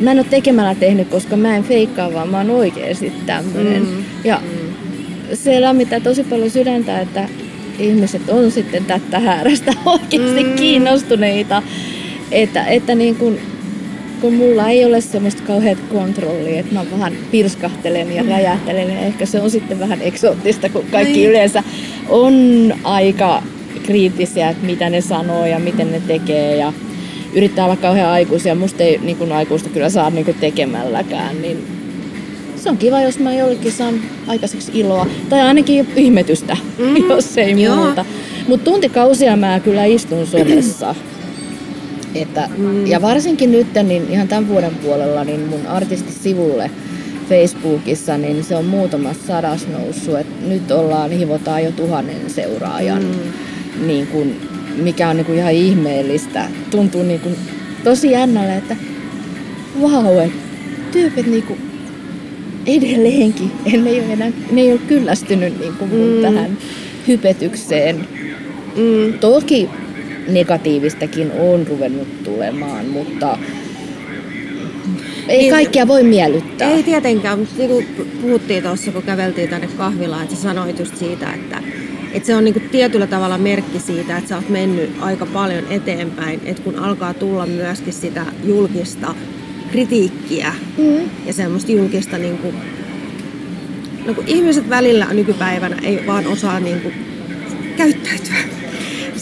mä en ole tekemällä tehnyt, koska mä en feikkaa, vaan mä oon oikeasti tämmöinen. Mm. Ja mm. se lämmittää tosi paljon sydäntä, että ihmiset on sitten tätä häärästä oikeasti mm. kiinnostuneita. Että, että niin kun kun mulla ei ole semmoista kauheat kontrollia, että mä vähän pirskahtelen ja mm. räjähtelen ja ehkä se on sitten vähän eksoottista, kun kaikki Ai. yleensä on aika kriittisiä, että mitä ne sanoo ja miten ne tekee ja yrittää olla kauhean aikuisia. Musta ei niin kuin aikuista kyllä saa niin kuin tekemälläkään, niin se on kiva, jos mä jollekin saan aikaiseksi iloa. Tai ainakin ihmetystä, mm. (laughs) jos ei Joo. muuta. Mutta tuntikausia mä kyllä istun somessa. Että, mm. Ja varsinkin nyt, niin ihan tämän vuoden puolella, niin mun artistisivulle Facebookissa, niin se on muutama sadas noussut. Et nyt ollaan, hivotaan jo tuhannen seuraajan, mm. niin kun, mikä on niin kun ihan ihmeellistä. Tuntuu niin kun, tosi jännälle, että vau, wow, tyypit niin kun, edelleenkin, (laughs) ne ei ole, enää, ne ei ole kyllästynyt niin kun, mm. tähän hypetykseen. Mm. Toki negatiivistakin on ruvennut tulemaan, mutta ei niin, kaikkia voi miellyttää. Ei tietenkään, mutta niin kuin puhuttiin tuossa, kun käveltiin tänne kahvilaan, että sä sanoit just siitä, että, että se on niin kuin tietyllä tavalla merkki siitä, että sä oot mennyt aika paljon eteenpäin, että kun alkaa tulla myöskin sitä julkista kritiikkiä mm. ja semmoista julkista, niin kuin, no kun ihmiset välillä nykypäivänä ei vaan osaa niin kuin käyttäytyä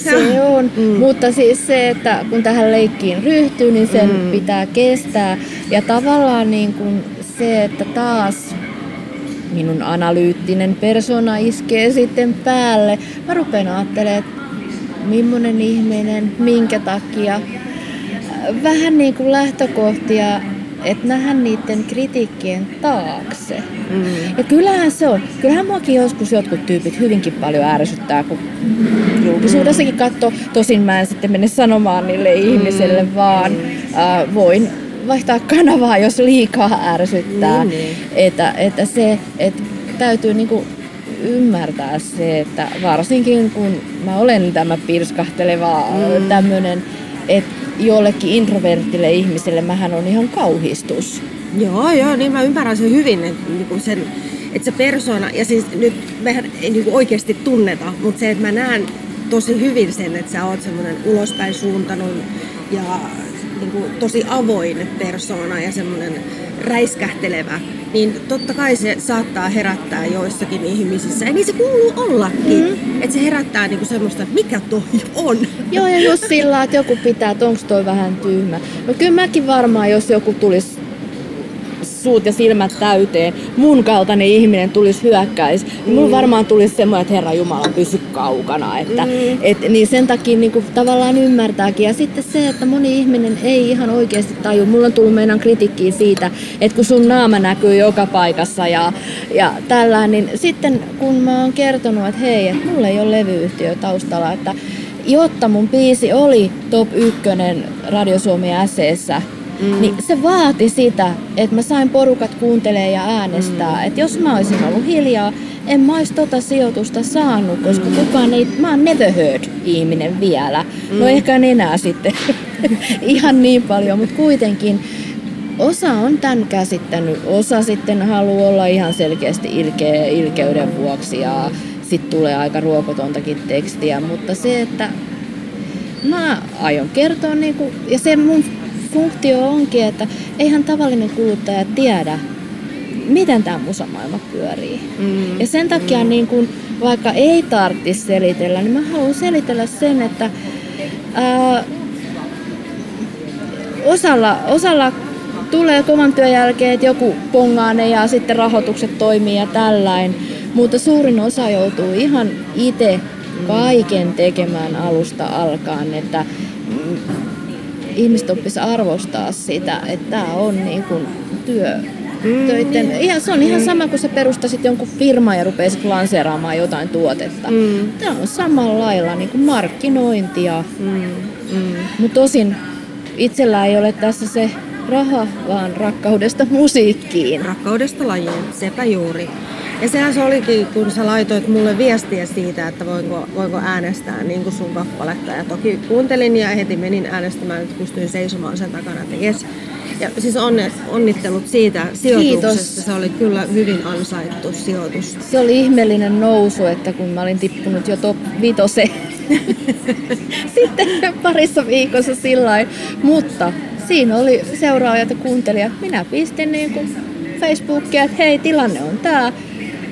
se on. Mm. Mutta siis se, että kun tähän leikkiin ryhtyy, niin sen mm. pitää kestää. Ja tavallaan niin kuin se, että taas minun analyyttinen persona iskee sitten päälle. Mä rupean ajattelemaan, että millainen ihminen, minkä takia. Vähän niin kuin lähtökohtia että nähdä niiden kritiikkien taakse. Mm. Ja kyllähän se on. Kyllähän muakin joskus jotkut tyypit hyvinkin paljon ärsyttää, kun julkisuudessakin katso. Tosin mä en sitten mene sanomaan niille mm. ihmisille, vaan äh, voin vaihtaa kanavaa, jos liikaa ärsyttää. Mm, niin. että, että se, että täytyy niinku ymmärtää se, että varsinkin kun mä olen tämä pirskahteleva mm. tämmöinen, että jollekin introvertille ihmiselle mähän on ihan kauhistus. Joo, joo, niin mä ymmärrän sen hyvin, että, niin sen, että se persona, ja siis nyt mehän ei niin oikeasti tunneta, mutta se, että mä näen tosi hyvin sen, että sä oot semmoinen ulospäin suuntanut ja niin kuin, tosi avoin persona ja semmoinen räiskähtelevä, niin totta kai se saattaa herättää joissakin ihmisissä. Ja niin se kuuluu ollakin. Mm. Että se herättää niinku semmoista, että mikä toi on. Joo, ja just sillä että joku pitää, että onko toi vähän tyhmä. No kyllä mäkin varmaan, jos joku tulisi suut ja silmät täyteen, mun kaltainen ihminen tulisi hyökkäisi, niin mulla varmaan tulisi semmoinen, että Herra Jumala pysy kaukana. Että, mm. et, niin sen takia niin kuin, tavallaan ymmärtääkin. Ja sitten se, että moni ihminen ei ihan oikeasti taju. Mulla on tullut meidän kritiikkiä siitä, että kun sun naama näkyy joka paikassa ja, ja tällä, niin sitten kun mä oon kertonut, että hei, että mulla ei ole levyyhtiö taustalla, että jotta mun biisi oli top ykkönen Radio Suomi SEssä, mm. niin se vaati sitä, että mä sain porukat kuuntelee ja äänestää. Mm. Että jos mä olisin ollut hiljaa, en mä olisi tota sijoitusta saanut, koska mm. kukaan ei, mä oon never heard ihminen vielä. No mm. No ehkä en enää sitten (laughs) ihan niin paljon, mutta kuitenkin osa on tämän käsittänyt, osa sitten haluaa olla ihan selkeästi ilkeä ilkeyden vuoksi ja sitten tulee aika ruokotontakin tekstiä, mutta se, että mä aion kertoa, niin kuin, ja se mun funktio onkin, että eihän tavallinen kuluttaja tiedä, miten tämä musamaailma pyörii. Mm. Ja sen takia mm. niin kun, vaikka ei tarvitsisi selitellä, niin mä haluan selitellä sen, että ää, osalla, osalla tulee kovan työn jälkeen, että joku pongaa ne ja sitten rahoitukset toimii ja tällainen. Mutta suurin osa joutuu ihan itse kaiken tekemään alusta alkaen, että ihmiset oppis arvostaa sitä, että tämä on niin kuin työ. Mm, töiden. Ihan, se on ihan sama, kun sä perustasit jonkun firman ja rupeisit lanseeraamaan jotain tuotetta. Mm. Tämä on samalla lailla niin kuin markkinointia. Mm, mm. Mutta tosin itsellä ei ole tässä se raha, vaan rakkaudesta musiikkiin. Rakkaudesta lajiin, sepä juuri. Ja sehän se olikin, kun sä laitoit mulle viestiä siitä, että voinko, voinko äänestää niin kuin sun kappaletta. Ja toki kuuntelin ja heti menin äänestämään, että pystyin seisomaan sen takana, että jes. Ja siis onne, onnittelut siitä sijoituksesta. Kiitos. Se oli kyllä hyvin ansaittu sijoitus. Se oli ihmeellinen nousu, että kun mä olin tippunut jo top vitose (laughs) sitten parissa viikossa sillä Mutta siinä oli seuraajat ja kuuntelijat. Minä pistin niin kuin Facebookia, että hei, tilanne on tämä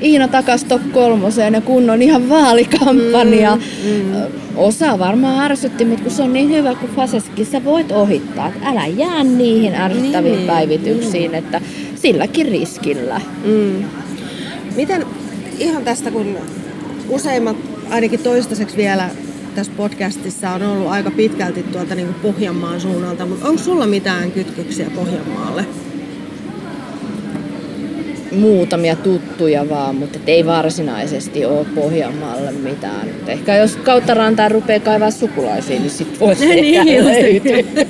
Iina takas top kolmoseen ja kunnon ihan vaalikampanja. Mm, mm. Osa varmaan ärsytti, mutta kun se on niin hyvä kuin Faseskin, sä voit ohittaa. Älä jää niihin ärsyttäviin niin, päivityksiin, niin. että silläkin riskillä. Mm. Miten ihan tästä, kun useimmat, ainakin toistaiseksi vielä tässä podcastissa on ollut aika pitkälti tuolta niin kuin Pohjanmaan suunnalta, mutta onko sulla mitään kytköksiä Pohjanmaalle? Muutamia tuttuja vaan, mutta ei varsinaisesti ole Pohjanmaalle mitään. Ehkä jos kautta rantaan rupeaa kaivaa sukulaisia, niin sitten voisi (laughs) niin, löytyä.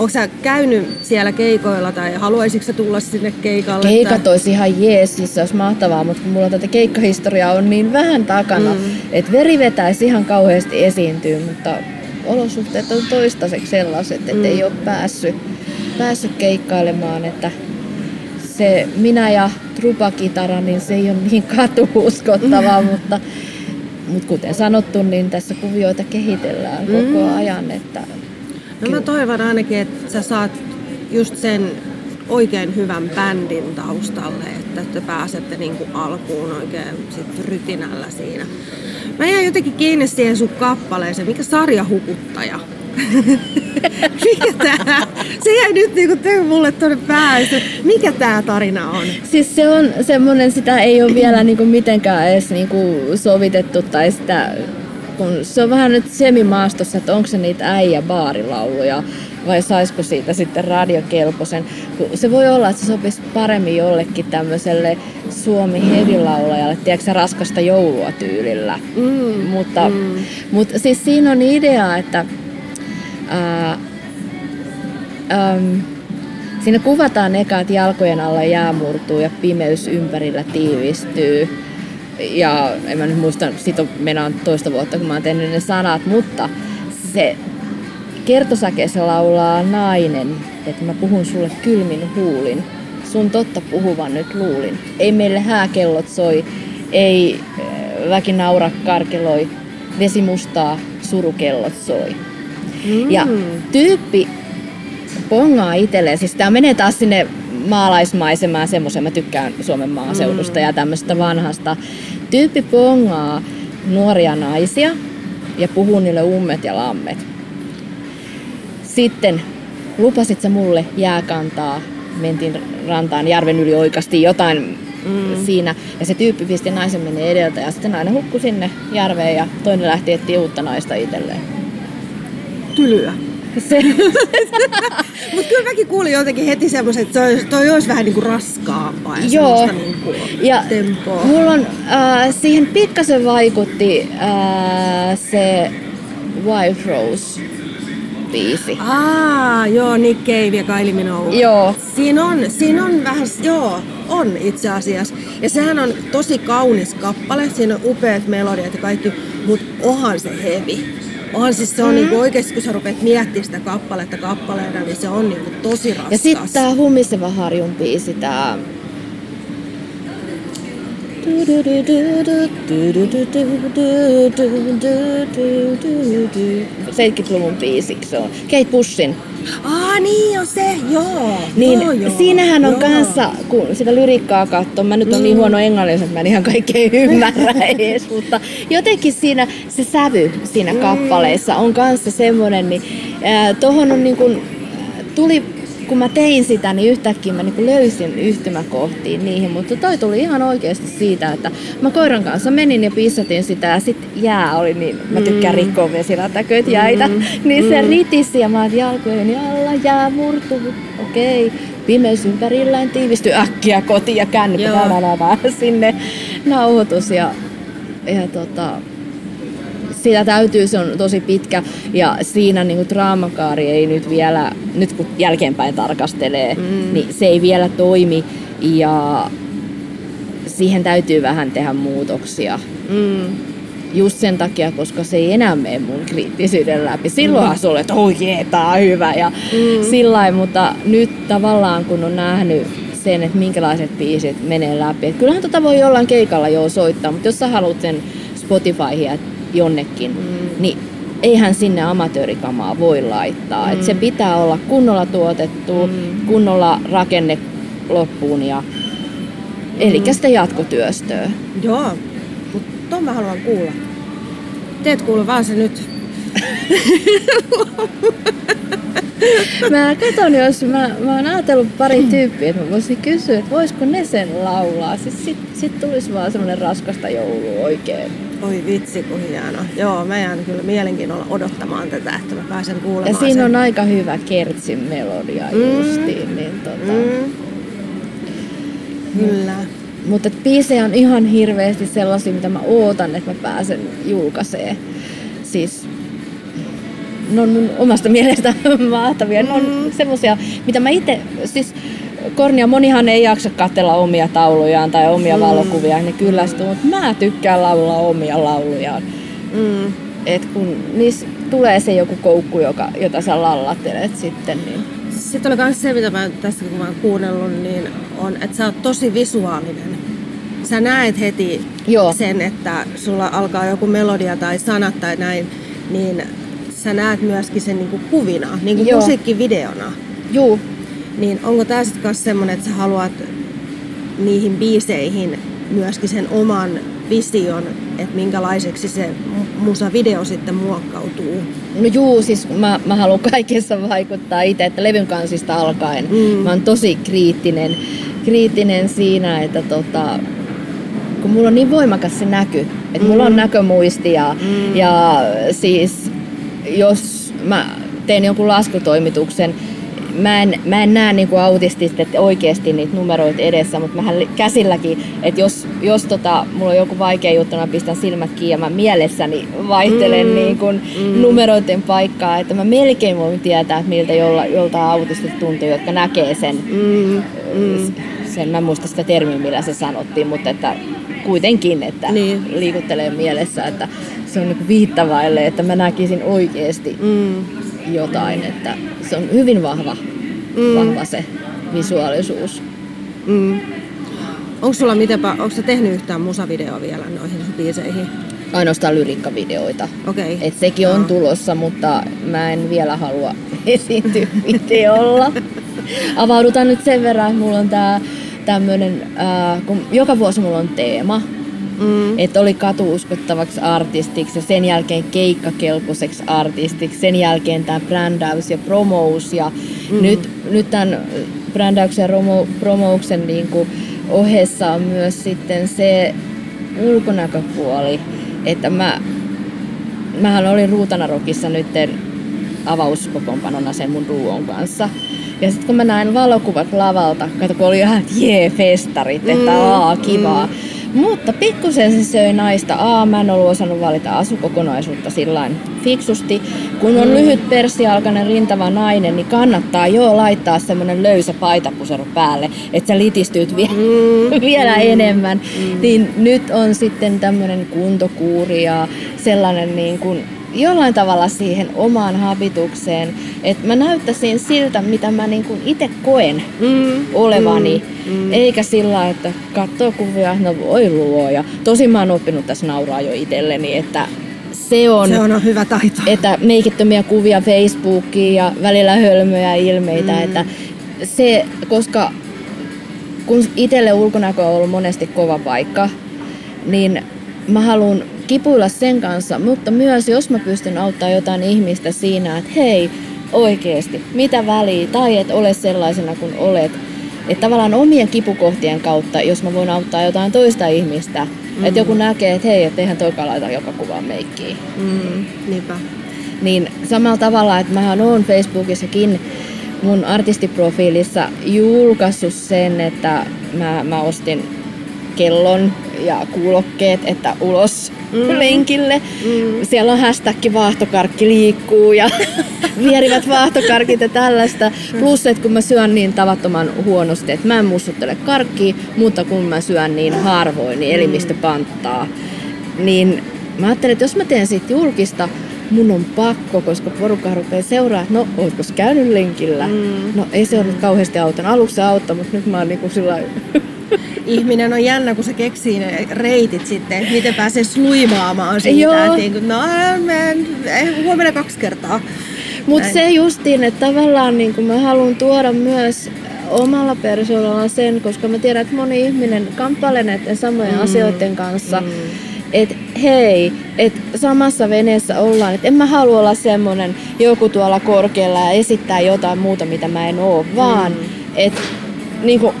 Onko sä käynyt siellä keikoilla tai haluaisitko sä tulla sinne keikalle? Keikat tai... olisi ihan jees, siis se olisi mahtavaa, mutta kun mulla tätä keikkahistoriaa on niin vähän takana, mm. että veri vetäisi ihan kauheasti esiintyä, mutta olosuhteet on toistaiseksi sellaiset, että mm. ei ole päässyt, päässyt keikkailemaan, että se minä ja trupakitara, niin se ei ole niin katuuskottavaa, mutta, mutta kuten sanottu, niin tässä kuvioita kehitellään mm. koko ajan. Että no mä toivon ainakin, että sä saat just sen oikein hyvän bändin taustalle, että te pääsette niin kuin alkuun oikein sit rytinällä siinä. Mä jäin jotenkin kiinni siihen sun kappaleeseen, mikä sarjahukuttaja. (laughs) Mikä tää? Se jäi nyt niinku mulle tuonne päässä. Mikä tää tarina on? Siis se on semmonen, sitä ei ole vielä niinku mitenkään edes niinku sovitettu tai sitä kun se on vähän nyt semimaastossa, että onko se niitä äijä baarilauluja vai saisiko siitä sitten radiokelpoisen. Se voi olla, että se sopisi paremmin jollekin tämmöiselle suomi hevilaulajalle, tiedätkö raskasta joulua tyylillä. Mm, mutta, mm. mutta siis siinä on idea, että ää, äm, siinä kuvataan eka, että jalkojen alla jää murtuu ja pimeys ympärillä tiivistyy. Ja en mä nyt muista, siitä on mennään toista vuotta, kun mä oon tehnyt ne sanat, mutta se kertosäkeessä laulaa nainen, että mä puhun sulle kylmin huulin. Sun totta puhuvan nyt luulin. Ei meille hääkellot soi, ei väki naura karkeloi, vesi mustaa surukellot soi. Mm. Ja tyyppi pongaa itselleen, siis tämä menee taas sinne maalaismaisemaan semmoisen, mä tykkään Suomen maaseudusta mm. ja tämmöistä vanhasta. Tyyppi pongaa nuoria naisia ja puhuu niille ummet ja lammet. Sitten lupasit sä mulle jääkantaa mentiin rantaan, järven yli oikasti jotain mm. siinä. Ja se tyyppi pisti naisen meni edeltä ja sitten nainen hukkui sinne järveen ja toinen lähti etsiä uutta naista itselleen. Tylyä. Se, (laughs) Mutta kyllä mäkin kuulin jotenkin heti semmoisen, että toi, toi olisi vähän niinku raskaampaa ja Joo. niinku ja tempoa. mulla on, äh, siihen pikkasen vaikutti äh, se Wild Rose biisi. Aa, joo, Nick Cave ja Kylie Minogue. Joo. Siinä on, siinä on vähän, joo, on itse asiassa. Ja sehän on tosi kaunis kappale, siinä on upeat melodiat ja kaikki, mutta onhan se hevi. Onhan siis se on mm. niinku oikeesti, kun sä rupeat miettimään sitä kappaletta kappaleena, niin se on niinku tosi raskas. Ja sitten tää Hummiseva Harjun biisi, tää... 70-luvun biisi se on. Kate Bushin. Aa, niin on se, joo. Niin joo, joo, siinähän on joo. kanssa, kun sitä lyrikkaa katsoo, mä nyt on niin huono englanniksi, että mä en ihan kaikkea ymmärrä (laughs) edes, mutta jotenkin siinä se sävy siinä kappaleissa on kanssa semmoinen, niin ää, tohon on niin kun, tuli, kun mä tein sitä, niin yhtäkkiä mä niin löysin yhtymäkohtiin niihin, mutta toi tuli ihan oikeasti siitä, että mä koiran kanssa menin ja pissatin sitä ja sit jää oli niin, mä tykkään rikkoa vesilätäköitä jäitä, niin se ritisi ja mä oon jalkojeni alla, jää murtuu, okei. Pimeys ympärillään tiivistyy äkkiä kotiin ja nä, sinne nauhoitus ja, ja tota, sitä täytyy, se on tosi pitkä ja siinä niinku draamakaari ei nyt vielä, nyt kun jälkeenpäin tarkastelee, mm. niin se ei vielä toimi ja siihen täytyy vähän tehdä muutoksia. Mm. Just sen takia, koska se ei enää mene mun kriittisyyden läpi. Silloinhan mm. sulle, että oi jee, tää on hyvä ja mm. sillä mutta nyt tavallaan kun on nähnyt sen, että minkälaiset biisit menee läpi. Et kyllähän tota voi jollain keikalla jo soittaa, mutta jos sä haluat sen Spotifyhin ja jonnekin, mm. niin eihän sinne amatöörikamaa voi laittaa. Mm. Et se pitää olla kunnolla tuotettu, mm. kunnolla rakenne loppuun ja Eli sitä jatkotyöstöä. Joo, mutta ton mä haluan kuulla. Teet kuulu vaan se nyt. (laughs) Mä katson, jos mä, mä oon ajatellut pari tyyppiä, että mä voisin kysyä, että voisiko ne sen laulaa. Siis sit, sit tulisi vaan semmonen raskasta joulua oikein. Oi vitsi, kun hieno. Joo, mä jään kyllä mielenkiinnolla odottamaan tätä, että mä pääsen Ja kuulemaan siinä sen. on aika hyvä kertsin melodia Mm. justiin. Niin tota. Mm. Kyllä. Mutta biisejä on ihan hirveästi sellaisia, mitä mä ootan, että mä pääsen julkaisee. Siis ne on mun omasta mielestä (laughs) mahtavia. Ne on semmosia, mitä mä itse, siis Kornia, monihan ei jaksa katsella omia taulujaan tai omia mm. valokuvia, ne kyllästyy, mutta mä tykkään laulaa omia laulujaan. Mm. Et kun niissä tulee se joku koukku, joka, jota sä lallattelet sitten, niin Sitten oli myös se, mitä mä tässä kun mä oon kuunnellut, niin on, että sä oot tosi visuaalinen. Sä näet heti Joo. sen, että sulla alkaa joku melodia tai sanat tai näin, niin sä näet myöskin sen niinku kuvina, niin kuin Joo. musiikkivideona. juu, Niin onko tämä sitten myös semmoinen, että sä haluat niihin biiseihin myöskin sen oman vision, että minkälaiseksi se mu- musavideo sitten muokkautuu? No juu, siis mä, mä haluan kaikessa vaikuttaa itse, että levyn kansista alkaen. Mm. Mä oon tosi kriittinen, kriittinen siinä, että tota, kun mulla on niin voimakas se näky, että mulla on näkömuisti ja, Mm. ja siis jos mä teen jonkun laskutoimituksen, mä en, mä en näe niinku autistista että oikeasti niitä numeroita edessä, mutta mähän käsilläkin, että jos, jos tota, mulla on joku vaikea juttu, mä pistän silmät kiinni ja mä mielessäni vaihtelen Mm. niin kun mm. numeroiden paikkaa, että mä melkein voin tietää, että miltä jolla, jolta autistit tuntuu, jotka näkee sen, Mm. Mm. sen, mä en muista sitä termiä, millä se sanottiin, mutta että kuitenkin, että Niin. liikuttelee mielessä, että se on niinku viittavaille, että mä näkisin oikeasti Mm. Jotain, että se on hyvin vahva, Mm. vahva se visuaalisuus. Mm. Onko sulla mitenpä, onko sä tehnyt yhtään musavideoa vielä noihin biiseihin? Ainoastaan lyrikkavideoita. Okei. Et sekin on Joo. tulossa, mutta mä en vielä halua (laughs) esiintyä videolla. Avaudutaan nyt sen verran, että mulla on tää tämmönen, äh, kun joka vuosi mulla on teema. Mm. Että oli katuuskottavaksi artistiksi ja sen jälkeen keikkakelpoiseksi artistiksi. Sen jälkeen tämä brändäys ja promous. Ja mm. nyt, nyt tämän brändäyksen ja promo, promouksen niin kuin ohessa on myös sitten se ulkonäköpuoli. Että mä, mähän olin Ruutanarokissa nytten avauskokoonpanona sen mun duon kanssa. Ja sitten kun mä näin valokuvat lavalta, kato kun oli ihan, jee, festarit, että mm, aa, kivaa. Mm. Mutta pikkusen se söi naista. Aa, mä en ollut osannut valita asukokonaisuutta sillä fiksusti. Kun on mm. lyhyt persialkainen rintava nainen, niin kannattaa jo laittaa semmonen löysä paitapusero päälle, että sä litistyt vie- mm. (laughs) vielä mm. enemmän. Mm. Niin nyt on sitten tämmönen kuntokuuri ja sellainen niin kuin jollain tavalla siihen omaan habitukseen, että mä näyttäisin siltä, mitä mä niin itse koen mm, olevani, mm, mm. eikä sillä, että katsoo kuvia, no voi luoja. Tosin mä oon oppinut tässä nauraa jo itselleni, että se on, se on hyvä taito. Että meikittömiä kuvia Facebookiin ja välillä hölmöjä ilmeitä, mm. että se, koska kun itselle ulkonäkö on ollut monesti kova paikka, niin mä haluan kipuilla sen kanssa, mutta myös jos mä pystyn auttamaan jotain ihmistä siinä, että hei, oikeesti, mitä väliä, tai et ole sellaisena kuin olet. Että tavallaan omien kipukohtien kautta, jos mä voin auttaa jotain toista ihmistä, mm. että joku näkee, että hei, että eihän toikaan laita joka kuvaan meikkiä. Mm, niinpä. Niin samalla tavalla, että mähän oon Facebookissakin mun artistiprofiilissa julkaissut sen, että mä, mä ostin kellon ja kuulokkeet, että ulos mm. lenkille. Mm. Siellä on hashtag vaahtokarkki liikkuu ja (laughs) vierivät vaahtokarkit ja tällaista. Plus, että kun mä syön niin tavattoman huonosti, että mä en mussuttele karkkia, mutta kun mä syön niin harvoin, niin elimistö panttaa. Niin mä ajattelin, että jos mä teen siitä julkista, mun on pakko, koska porukka rupeaa seuraa, että no, ootko käynyt lenkillä? Mm. No ei se ole kauheasti auttanut. Aluksi se auttoi, mutta nyt mä oon niinku sillä ihminen on jännä, kun se keksii ne reitit sitten, että miten pääsee sluimaamaan siitä. Joo. Että niin kuin, no, men, huomenna kaksi kertaa. Mutta se justiin, että tavallaan niin kuin mä haluan tuoda myös omalla persoonalla sen, koska mä tiedän, että moni ihminen kamppailee näiden samojen mm. asioiden kanssa. Mm. Että hei, että samassa veneessä ollaan. Että en mä halua olla semmonen joku tuolla korkealla ja esittää jotain muuta, mitä mä en oo, vaan mm. että niinku,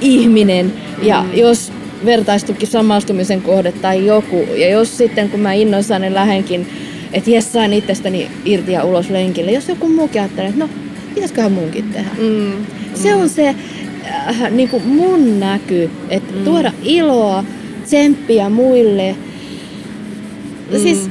ihminen ja mm. jos vertaistukin samastumisen kohde tai joku. Ja jos sitten kun mä innoissani lähenkin, että jes sain itsestäni irti ja ulos lenkille, jos joku muukin ajattelee, että no, pitäisiköhän munkin tehdä. Mm. Se on se äh, niin kuin mun näky, että mm. tuoda iloa, tsemppiä muille. Mm. Siis,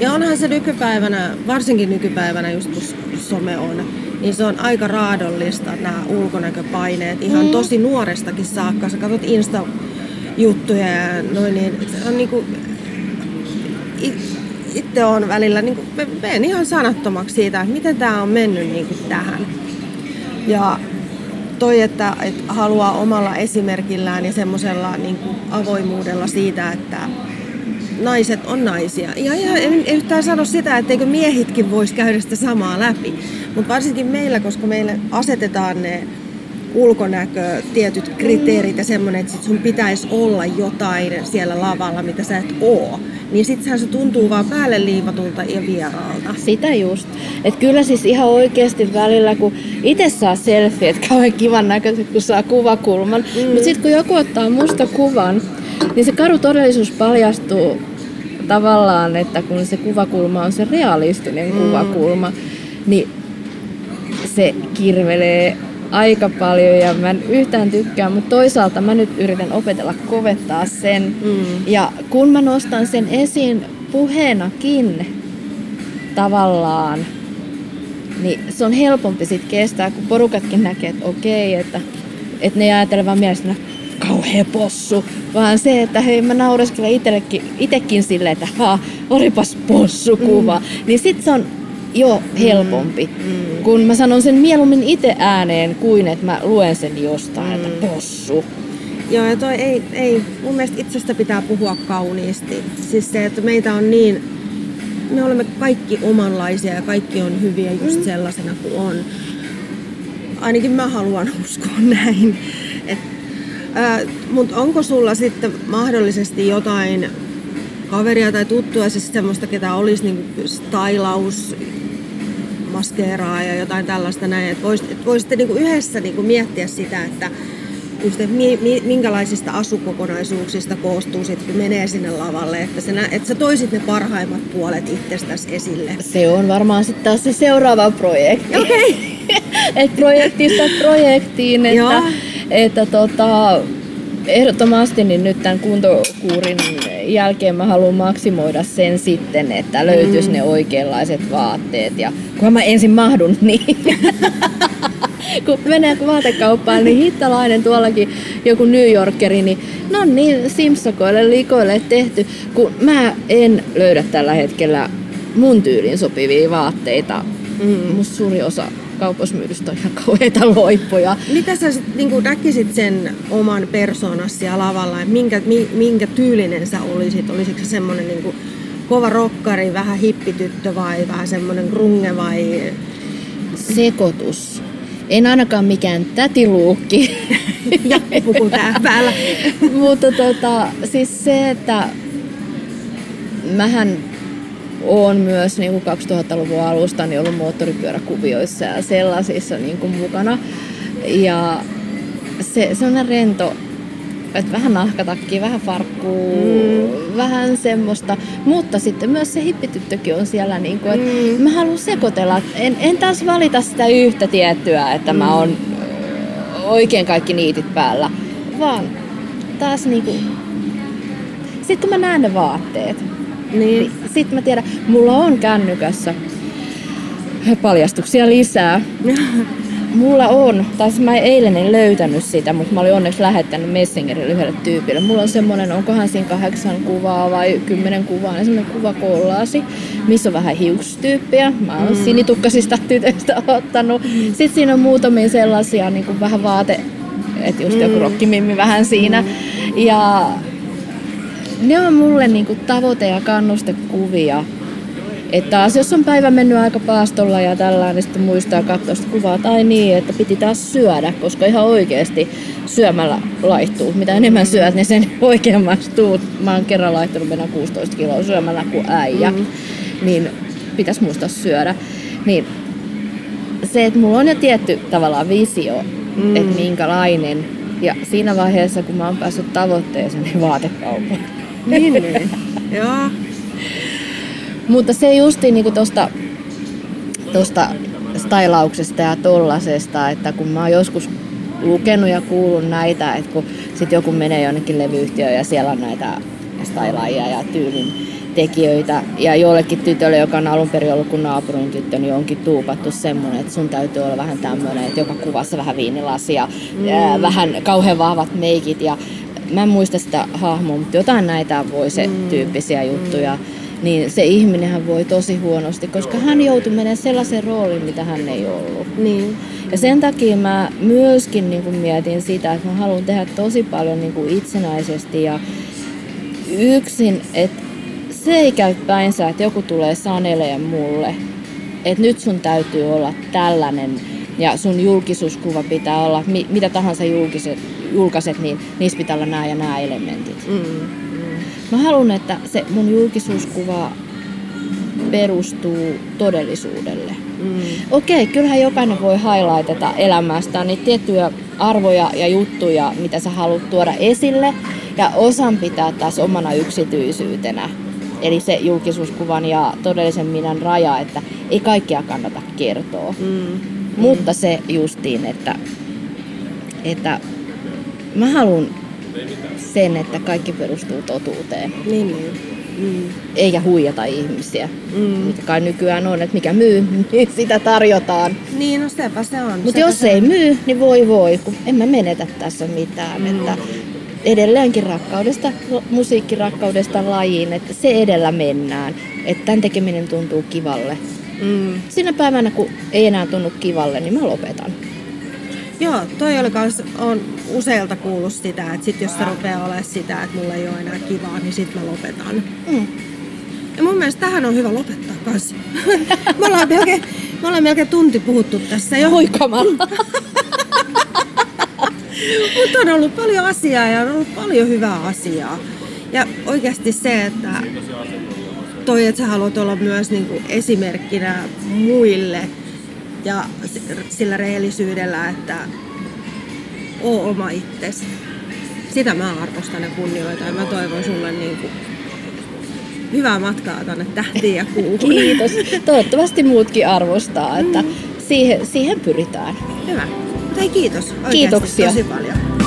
ja onhan se nykypäivänä, varsinkin nykypäivänä just kun some on, niin se on aika raadollista nämä ulkonäköpaineet ihan mm. tosi nuorestakin saakka. Sä katsot Insta-juttuja ja noin, niin se on niinku, itse on välillä, niin kuin, menen ihan sanattomaksi siitä, että miten tämä on mennyt niin kuin tähän. Ja toi, että, että haluaa omalla esimerkillään ja semmoisella niin avoimuudella siitä, että naiset on naisia. Ja, ja en yhtään sano sitä, etteikö miehitkin voisi käydä sitä samaa läpi. Mutta varsinkin meillä, koska meille asetetaan ne ulkonäkö, tietyt kriteerit ja semmoinen, että sit sun pitäisi olla jotain siellä lavalla, mitä sä et oo. Niin sittenhän se tuntuu vaan päälle liivatulta ja vieraalta. Sitä just. Että kyllä siis ihan oikeasti välillä, kun itse saa selfie, että kauhean kivan näköiset, kun saa kuvakulman. Mm. Mutta sitten kun joku ottaa musta kuvan, niin se karu todellisuus paljastuu tavallaan, että kun se kuvakulma on se realistinen mm. kuvakulma, niin se kirvelee aika paljon ja mä en yhtään tykkää, mutta toisaalta mä nyt yritän opetella kovettaa sen. Mm. Ja kun mä nostan sen esiin puheenakin tavallaan, niin se on helpompi sitten kestää, kun porukatkin näkee, että okei, että, että ne ei ajatele vaan mielestä, kauhea possu, vaan se, että hei mä naureskelen itsekin, itekin silleen, että ha, olipas possukuva. Mm. Niin sit se on jo helpompi, mm. Mm. kun mä sanon sen mieluummin itse ääneen kuin että mä luen sen jostain, mm. että possu. Joo, ja toi ei, ei, mun mielestä itsestä pitää puhua kauniisti. Siis se, että meitä on niin, me olemme kaikki omanlaisia ja kaikki on hyviä just mm. sellaisena kuin on. Ainakin mä haluan uskoa (laughs) näin. Et Äh, Mutta onko sulla sitten mahdollisesti jotain kaveria tai tuttua, siis semmoista, ketä olisi niinku stylaus, maskeeraa ja jotain tällaista näin, että vois, et voisitte niinku yhdessä niinku miettiä sitä, että just, että mi, mi, minkälaisista asukokonaisuuksista koostuu sitten, kun menee sinne lavalle, että sä, nä, että sä toisit ne parhaimmat puolet itsestäsi esille. Se on varmaan sitten taas se seuraava projekti. Okei. (laughs) Et projektista projektiin, että. Että tota, ehdottomasti niin nyt tämän kuntokuurin jälkeen mä haluan maksimoida sen sitten, että löytyisi mm. ne oikeanlaiset vaatteet. Ja kunhan mä ensin mahdun (laughs) niin. kun menee vaatekauppaan, niin hittalainen tuollakin joku New Yorkeri, niin no niin simpsakoille likoille tehty, kun mä en löydä tällä hetkellä mun tyylin sopivia vaatteita. Mm. Musta suuri osa kaupposmyydystä on ihan (laughs) kauheita loippoja. Mitä sä sit, niin näkisit sen oman persoonasi siellä lavalla, että minkä, mi, minkä tyylinen sä olisit? Olisitko se semmoinen niin kova rokkari, vähän hippityttö vai vähän semmoinen grunge vai... Sekoitus. En ainakaan mikään tätiluukki. (laughs) Jakkupuku tää päällä. Mutta tota, siis se, että mähän on myös niin kuin 2000-luvun alusta niin ollut moottoripyöräkuvioissa ja sellaisissa niin kuin mukana. Ja se sellainen rento, että vähän nahkatakki, vähän farkkuu, mm. vähän semmoista. Mutta sitten myös se hippityttökin on siellä, niin kuin, että mm. mä haluan sekoitella. En, en taas valita sitä yhtä tiettyä, että mm. mä oon oikein kaikki niitit päällä, vaan taas niinku... Sitten kun mä näen ne vaatteet, niin, sitten mä tiedän, mulla on kännykässä paljastuksia lisää. (laughs) Mulla on, tai siis mä eilen en löytänyt sitä, mutta mä olin onneksi lähettänyt Messengerille yhdelle tyypille. Mulla on semmonen, onkohan siinä kahdeksan kuvaa vai kymmenen kuvaa, niin semmonen kuvakollaasi, missä on vähän hiukstyyppiä. Mä oon mm. sinitukkaisista tytöistä (laughs) ottanut. Sitten siinä on muutamia sellaisia niin kuin vähän vaate, että just joku rokkimimmi vähän siinä. Ja ne on mulle niinku tavoite- ja kannustekuvia. Että taas jos on päivä mennyt aika paastolla ja tällainen, niin sitten muistaa katsoa sitä kuvaa tai niin, että piti taas syödä, koska ihan oikeasti syömällä laihtuu. Mitä enemmän syöt, niin sen (laughs) oikeammaksi tuut. Mä oon kerran laittanut mennä 16 kiloa syömällä kuin äijä, mm. niin pitäisi muistaa syödä. Niin se, että mulla on jo tietty tavallaan visio, mm. että minkälainen. Ja siinä vaiheessa, kun mä oon päässyt tavoitteeseen, niin vaatekauppaan. Niin, niin. (laughs) Joo. Mutta se justiin niinku tosta, tosta stylauksesta ja tollasesta, että kun mä oon joskus lukenut ja kuullut näitä, että kun sit joku menee jonnekin levyyhtiöön ja siellä on näitä stylaajia ja tyylin tekijöitä. Ja jollekin tytölle, joka on alun perin ollut kuin naapurin tyttö, niin onkin tuupattu semmoinen, että sun täytyy olla vähän tämmöinen, että joka kuvassa vähän viinilasia, mm. ää, vähän kauhean vahvat meikit. Ja mä en muista sitä hahmoa, mutta jotain näitä voi se mm. tyyppisiä juttuja. Niin se ihminenhän voi tosi huonosti, koska hän joutui menemään sellaisen rooliin, mitä hän ei ollut. Niin. Ja sen takia mä myöskin niin kuin mietin sitä, että mä haluan tehdä tosi paljon niin kuin itsenäisesti ja yksin, että se ei käy päinsä, että joku tulee sanelee mulle, että nyt sun täytyy olla tällainen ja sun julkisuuskuva pitää olla, mi- mitä tahansa julkiset, julkaiset, niin niissä pitää olla nämä ja nämä elementit. Mm. Mm. Mä haluan, että se mun julkisuuskuva perustuu todellisuudelle. Mm. Okei, kyllähän jokainen voi highlightata elämästään niitä tiettyjä arvoja ja juttuja, mitä sä haluat tuoda esille, ja osan pitää taas omana yksityisyytenä. Eli se julkisuuskuvan ja todellisen minän raja, että ei kaikkea kannata kertoa. Mm. Mutta se justiin, että, että mä haluan sen, että kaikki perustuu totuuteen, Niin, niin. Mm. eikä huijata ihmisiä. Mm. Mikä kai nykyään on, että mikä myy, (laughs) niin sitä tarjotaan. Niin, no sepä se on. Mutta jos se ei on. myy, niin voi voi, kun en mä menetä tässä mitään. Mm. Että edelleenkin rakkaudesta, musiikkirakkaudesta lajiin, että se edellä mennään. Että tämän tekeminen tuntuu kivalle. Mm. Sinä päivänä, kun ei enää tunnu kivalle, niin mä lopetan. Joo, toi oli kans, on useilta kuullut sitä, että sit jos se rupeaa olemaan sitä, että mulla ei ole enää kivaa, niin sit mä lopetan. Mm. Ja mun mielestä tähän on hyvä lopettaa kanssa. (laughs) me, ollaan melkein, me ollaan melkein tunti puhuttu tässä jo. Oi kamala. (laughs) Mutta on ollut paljon asiaa ja on ollut paljon hyvää asiaa. Ja oikeasti se, että toi, että sä haluat olla myös niin kuin esimerkkinä muille ja sillä rehellisyydellä, että oo oma itsesi. Sitä mä arvostan ja kunnioitan ja mä toivon sulle niin kuin hyvää matkaa tänne tähtiin ja kuuhun. Kiitos. Toivottavasti muutkin arvostaa, että siihen, siihen pyritään. Hyvä. Hei kiitos oikeasti Kiitoksia. tosi paljon.